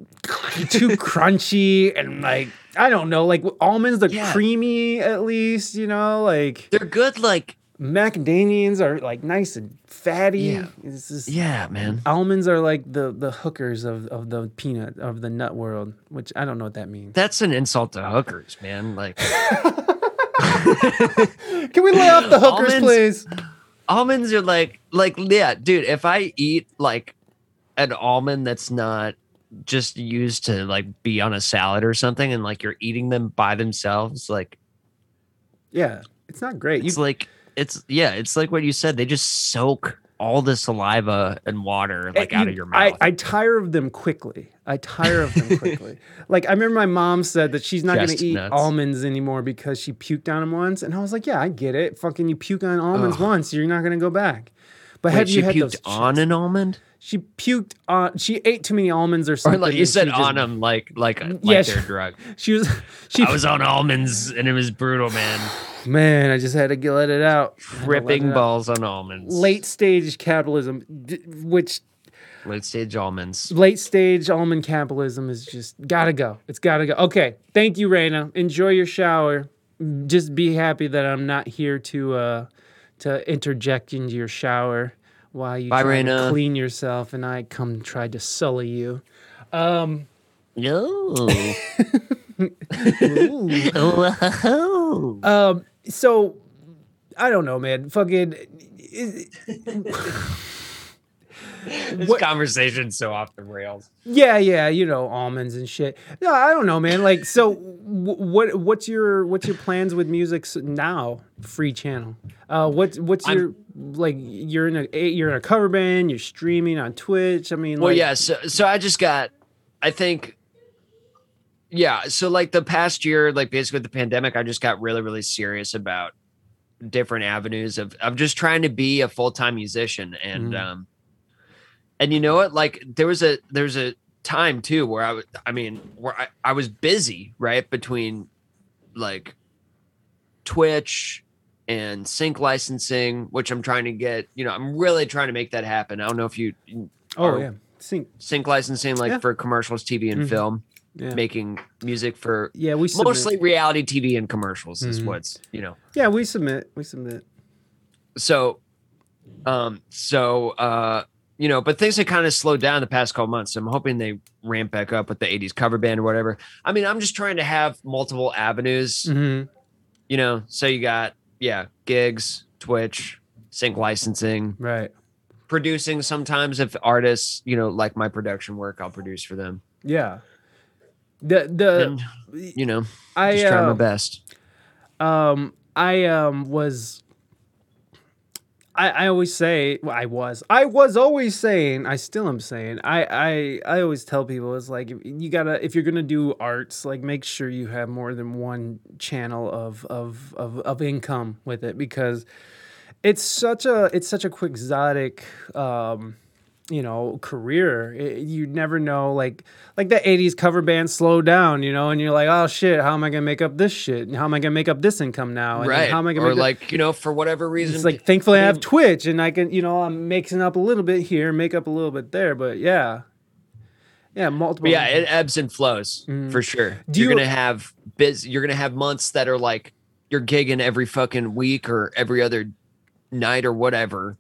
too crunchy and like I don't know, like almonds they're Yeah. creamy at least, you know, like They're good. Like macadamians are like nice and fatty. Yeah. Just, yeah, man. Almonds are like the the hookers of, of the peanut of the nut world, which I don't know what that means. That's an insult to hookers, man. Like Can we lay off the hookers, Almonds- please? almonds are like like yeah, dude. If I eat like an almond that's not just used to like be on a salad or something, and like you're eating them by themselves, like Yeah, it's not great. it's You, like it's yeah, it's like what you said. They just soak all the saliva and water eh, like you- out of your mouth. I tire of them quickly. I tire of them quickly. like I remember my mom said that she's not going to eat Chestnuts. almonds anymore because she puked on them once, and I was like, yeah, I get it. Fucking you puke on almonds Ugh. once, you're not going to go back. But Wait, have she you had puked those on chest- an almond, She puked on. She ate too many almonds or or something. like you said just- on them, like like like Yeah, they're she- drug. She was. She I was on almonds and it was brutal, man. man. I just had to get, let it out. I had to let Ripping it out. balls on almonds. Late stage capitalism, which late stage almonds. late stage almond capitalism is just gotta go. It's gotta go. Okay, thank you, Reina. Enjoy your shower. Just be happy that I'm not here to uh to interject into your shower while you Bye, try to clean yourself and I come try to sully you. Um, No. um. So I don't know, man. Fucking. is- this What- conversation's so off the rails. Yeah, yeah, you know, almonds and shit. No, I don't know, man. Like, so wh- what? What's your what's your plans with music now? Free channel. Uh, what what's I'm- your like? You're in a eh, you're in a cover band. You're streaming on Twitch. I mean, Well, like, yeah. So, so I just got, I think, yeah. So, like the past year, like basically with the pandemic, I just got really, really serious about different avenues of of just trying to be a full time musician, and Mhm. um, and you know what? Like there was a there's a time too where I was, I mean, where I, I was busy, right between like Twitch and sync licensing, which I'm trying to get. You know, I'm really trying to make that happen. I don't know if you Oh yeah, sync. sync licensing like Yeah. for commercials tv and Mhm. film Yeah, making music for yeah. We submit. mostly reality tv and commercials is Mhm. what's you know Yeah, we submit. We submit. so um so uh you know but things have kind of slowed down the past couple months. So i'm hoping they ramp back up with the 80s cover band or whatever. I mean i'm just trying to have multiple avenues. Hmm you know so you got yeah gigs twitch sync licensing. Right. producing sometimes if artists you know like my production work i'll produce for them. Yeah. The the and you know I just try my uh, best. um I um was I, I always say well, I was I was always saying I still am saying I I I always tell people it's like you gotta if you're gonna do arts like make sure you have more than one channel of of of, of income with it because it's such a it's such a quixotic um you know career It- you never know like like the 80s cover band slow down you know and you're like oh shit how am i gonna make up this shit? And how am i gonna make up this income now? And right. how am i gonna or like you know for whatever reason it's like thankfully i have twitch and i can you know i'm mixing up a little bit here make up a little bit there but yeah. Yeah multiple yeah it ebbs and flows Mhm. for sure. Do you're you- gonna have biz you're gonna have months that are like you're gigging every fucking week or every other night or whatever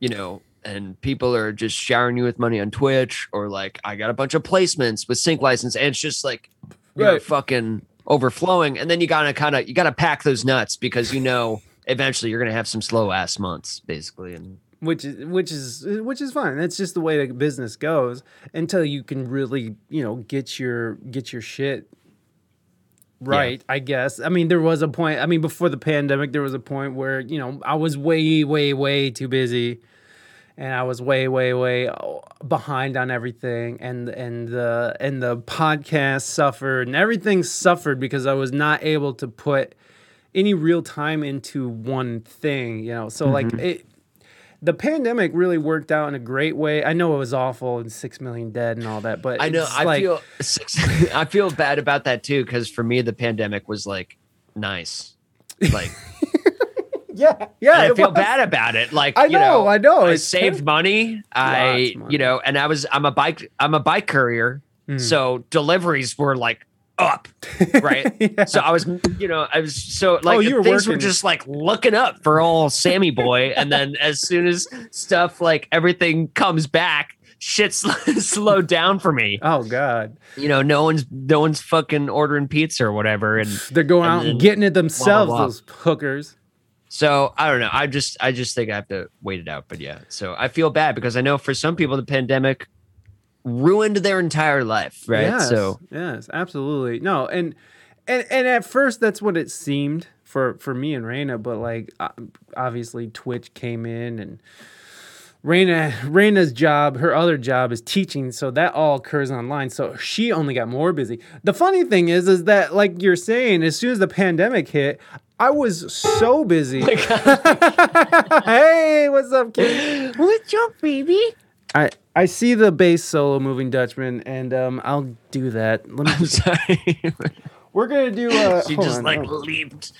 you know and people are just showering you with money on twitch or like i got a bunch of placements with sync license and it's just like you're Right. fucking overflowing and then you gotta kind of you gotta pack those nuts because you know eventually you're gonna have some slow ass months basically and which is which is which is fine. That's just the way the business goes until you can really you know get your get your shit right, I guess. I mean, there was a point. I mean, before the pandemic, there was a point where you know I was way, way, way too busy, and I was way, way, way oh, behind on everything, and and the and the podcast suffered, and everything suffered because I was not able to put any real time into one thing. You know, so like mm-hmm. it. The pandemic really worked out in a great way. I know it was awful and six million dead and all that, but I know. I like, feel I feel bad about that too because for me the pandemic was like nice. Like yeah, yeah. I feel was. bad about it. Like I you know, know, I know. I It's saved ter- money. I money. you know, and I was I'm a bike I'm a bike courier, Hmm. so deliveries were like up, right? Yeah. So I was, you know, I was so like Oh, you were things were just like looking up for old Sammy boy, and then as soon as stuff like everything comes back, shit slowed down for me. Oh God, You know, no one's no one's fucking ordering pizza or whatever, and they're going And out and getting it themselves. blah. Those hookers. So I don't know. I just I just think I have to wait it out. But yeah, so I feel bad because I know for some people the pandemic ruined their entire life, right? Yes, So yes, absolutely. No, and and and at first that's what it seemed for for me and Reina, but like uh, obviously Twitch came in and. Reina, Reina's job, her other job is teaching, so that all occurs online. So she only got more busy. The funny thing is, is that like you're saying, as soon as the pandemic hit, I was so busy. hey, what's up, kid? what's up, baby? I I see the bass solo moving Dutchman, and um, I'll do that. Let me. I'm sorry. We're gonna do. Uh, she just on, like on. leaped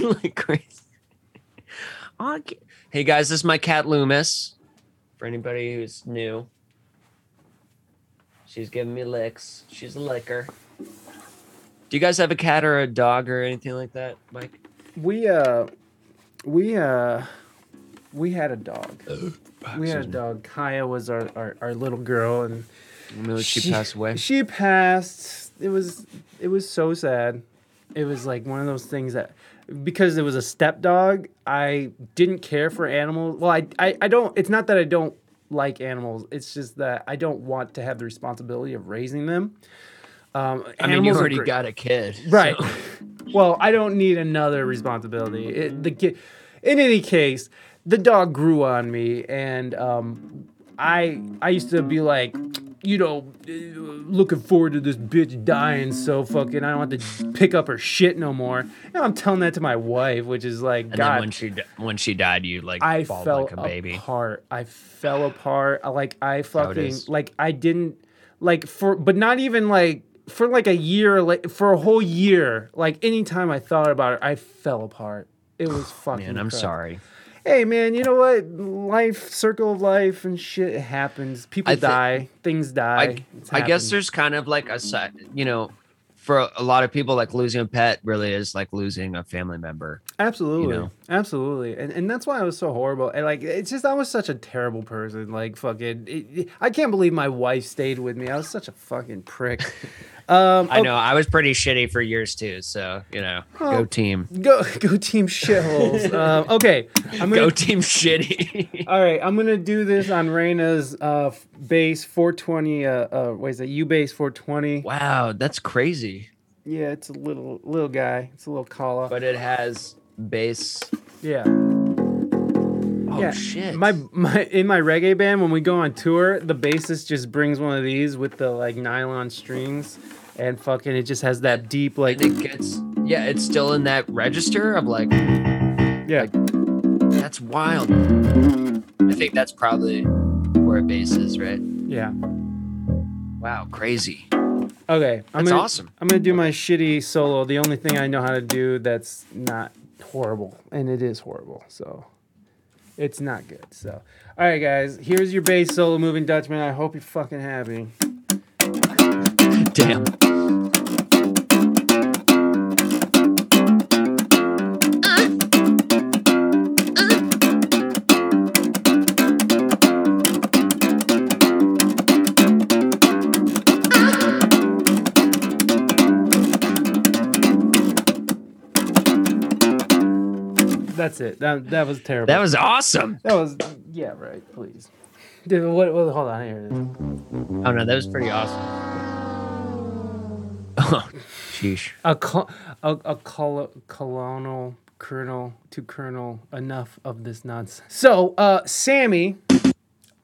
like crazy. Okay. Hey guys, this is my cat Loomis. For anybody who's new, she's giving me licks. She's a licker. Do you guys have a cat or a dog or anything like that, Mike? we uh, we uh, we had a dog. We had a dog. Kaya was our, our, our little girl, and Really, she, passed away. She passed. It was it was so sad. It was like one of those things that because it was a step dog, I didn't care for animals. Well, I, I I don't. It's not that I don't like animals. It's just that I don't want to have the responsibility of raising them. Um, I mean, you already got a kid, Right. so- well, I don't need another responsibility. It, the ki- in any case, the dog grew on me, and um, I I used to be like, you know, uh, looking forward to this bitch dying so fucking I don't have to pick up her shit no more. And I'm telling that to my wife, which is like, And God, when she when she died, you like I fell like a baby. apart. I fell apart. I, Like I fucking like I didn't like for but not even like for like a year like for a whole year. Like anytime I thought about it, I fell apart. It was fucking. Man, I'm crap. sorry. Hey man, you know what? Life, circle of life, and shit happens. People I thi- die. Things die. I, I guess there's kind of like a side, you know, for a lot of people, like losing a pet really is like losing a family member. Absolutely, know? Absolutely, and and that's why I was so horrible. And like, it's just I was such a terrible person. Like, fucking, it, it- I can't believe my wife stayed with me. I was such a fucking prick. Um, I oh, know I was pretty shitty for years too. So you know, Oh. go team, Go go team shitholes. um, okay, I'm gonna. go team shitty. all right, I'm gonna do this on Reina's uh, bass 420. Uh, uh, what is that? U bass 420. wow, that's crazy. Yeah, it's a little little guy. It's a little collar. But it has bass. yeah. Oh yeah, shit! My my in my reggae band when we go on tour, the bassist just brings one of these with the like nylon strings, and fucking it just has that deep like and it gets yeah, it's still in that register of like yeah. that's wild. I think that's probably where a bass is, right? Yeah. Wow, crazy. Okay. I'm That's gonna, awesome. I'm gonna do my shitty solo. The only thing I know how to do that's not horrible, and it is horrible. So it's not good. So all right, guys. Here's your bass solo, moving Dutchman. I hope you're fucking happy. Damn. That's it. That that was terrible. That was awesome. that was yeah right. Please. Dude, what, what, hold on here. Oh no, that was pretty awesome. Oh Sheesh. a col- a, a col- colonel colonel to colonel enough of this nonsense so uh sammy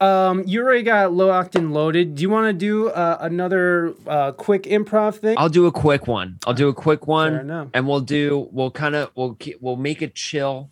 um you already got low octane loaded do you want to do uh, another uh quick improv thing I'll do a quick one. I'll do a quick one, and we'll do. We'll kind of. We'll keep, we'll make it chill.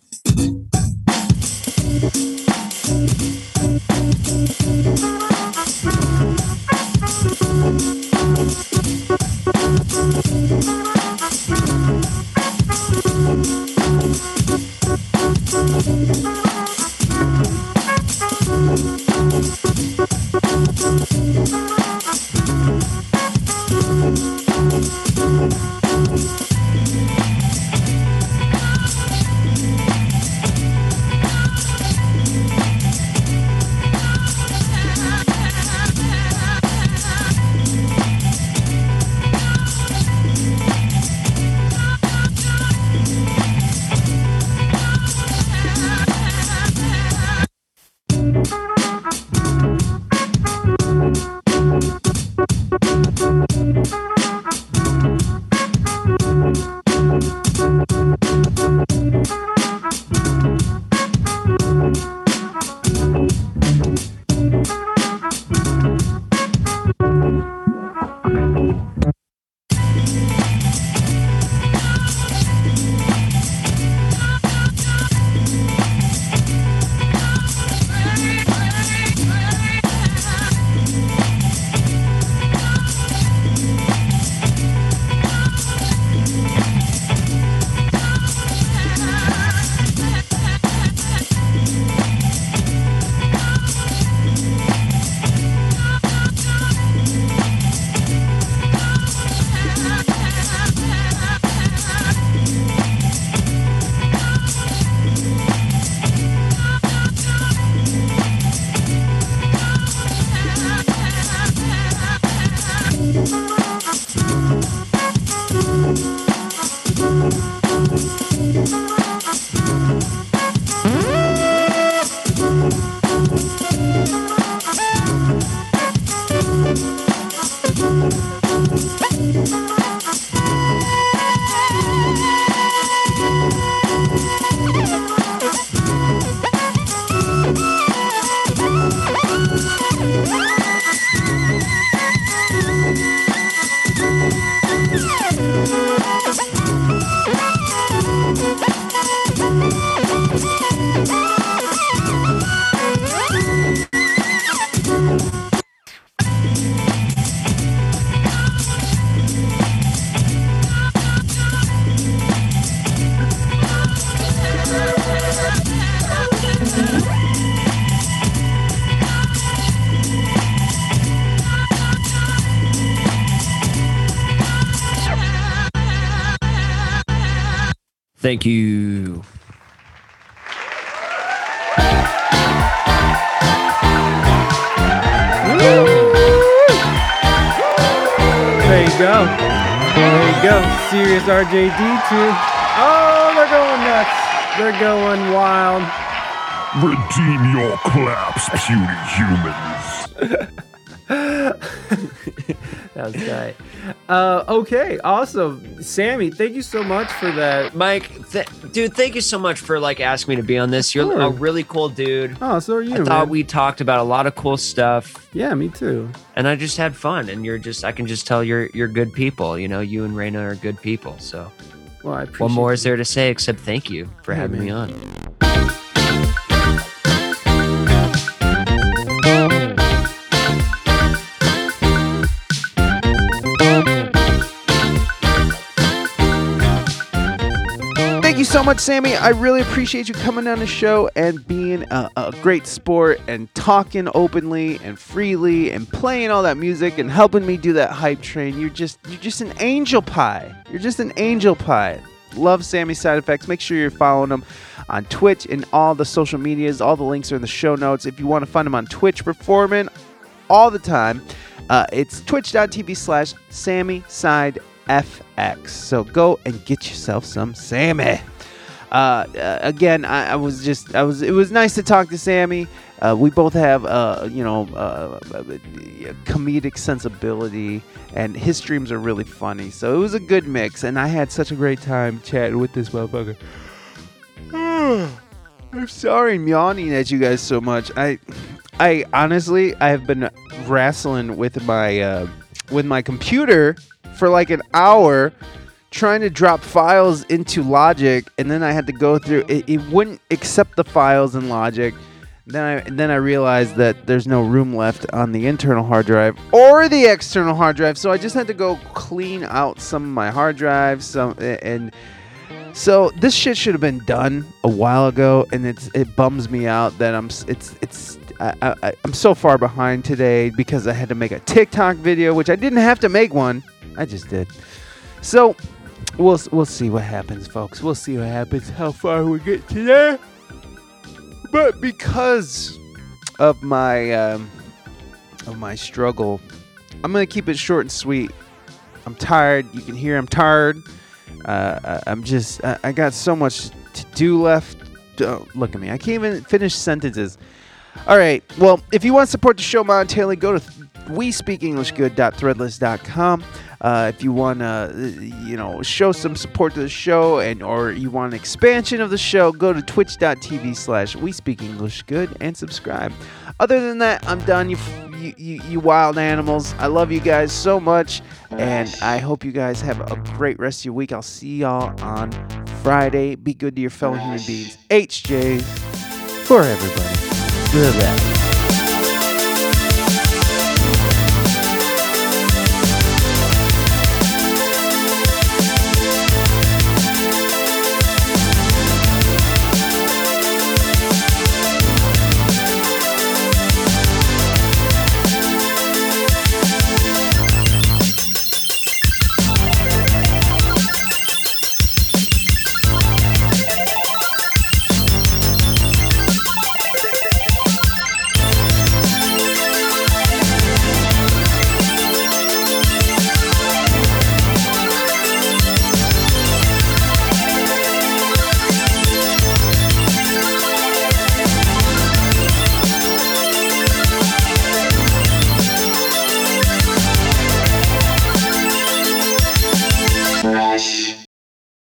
Thank you. There you go. There you go. Serious RJD too. Oh, they're going nuts. They're going wild. Redeem your claps, puny humans. That was tight. Uh, okay, awesome. Sammy, thank you so much for that. Mike, th- dude, thank you so much for like asking me to be on this. You're a really cool dude. Oh, so are you. I thought we talked about a lot of cool stuff, Yeah, me too. and I just had fun. And you're just, I can just tell you're you're good people. You know, you and Reina are good people. So, Well, I appreciate what more you. is there to say except thank you for Yeah, having me on? So much, Sammy. I really appreciate you coming on the show and being a, a great sport and talking openly and freely and playing all that music and helping me do that hype train. You're just you're just an angel pie. You're just an angel pie. Love Sammy Side Effects. Make sure you're following him on Twitch and all the social medias. All the links are in the show notes. If you want to find him on Twitch performing all the time, uh, it's twitch.tv slash Sammy Side FX. So go and get yourself some Sammy. uh, uh, again, I, I was just, I was, it was nice to talk to Sammy. Uh, we both have, uh, you know, uh, comedic sensibility, and his streams are really funny. So it was a good mix, and I had such a great time chatting with this motherfucker. I'm sorry, I'm yawning at you guys so much. I, I honestly, I have been wrestling with my, uh, with my computer for like an hour trying to drop files into Logic, and then I had to go through. It, it wouldn't accept the files in Logic. Then I then I realized that there's no room left on the internal hard drive or the external hard drive, so I just had to go clean out some of my hard drives. Some and so this shit should have been done a while ago, and it's it bums me out that I'm it's it's I, I, I'm so far behind today because I had to make a TikTok video, which I didn't have to make one. I just did. So we'll we'll see what happens, folks. We'll see what happens. How far we get today. But because of my um, of my struggle, I'm gonna keep it short and sweet. I'm tired. You can hear I'm tired. Uh, I- I'm just I, I got so much to do left. Don't look at me. I can't even finish sentences. All right. Well, if you want to support the show monetarily, go to we speak English good.threadless.com. Uh, if you want to, you know, show some support to the show and or you want an expansion of the show, go to twitch.tv slash we speak English good and subscribe. Other than that, I'm done. You, you, you, you wild animals. I love you guys so much. And I hope you guys have a great rest of your week. I'll see y'all on Friday. Be good to your fellow human beings. HJ for everybody. Blah, blah.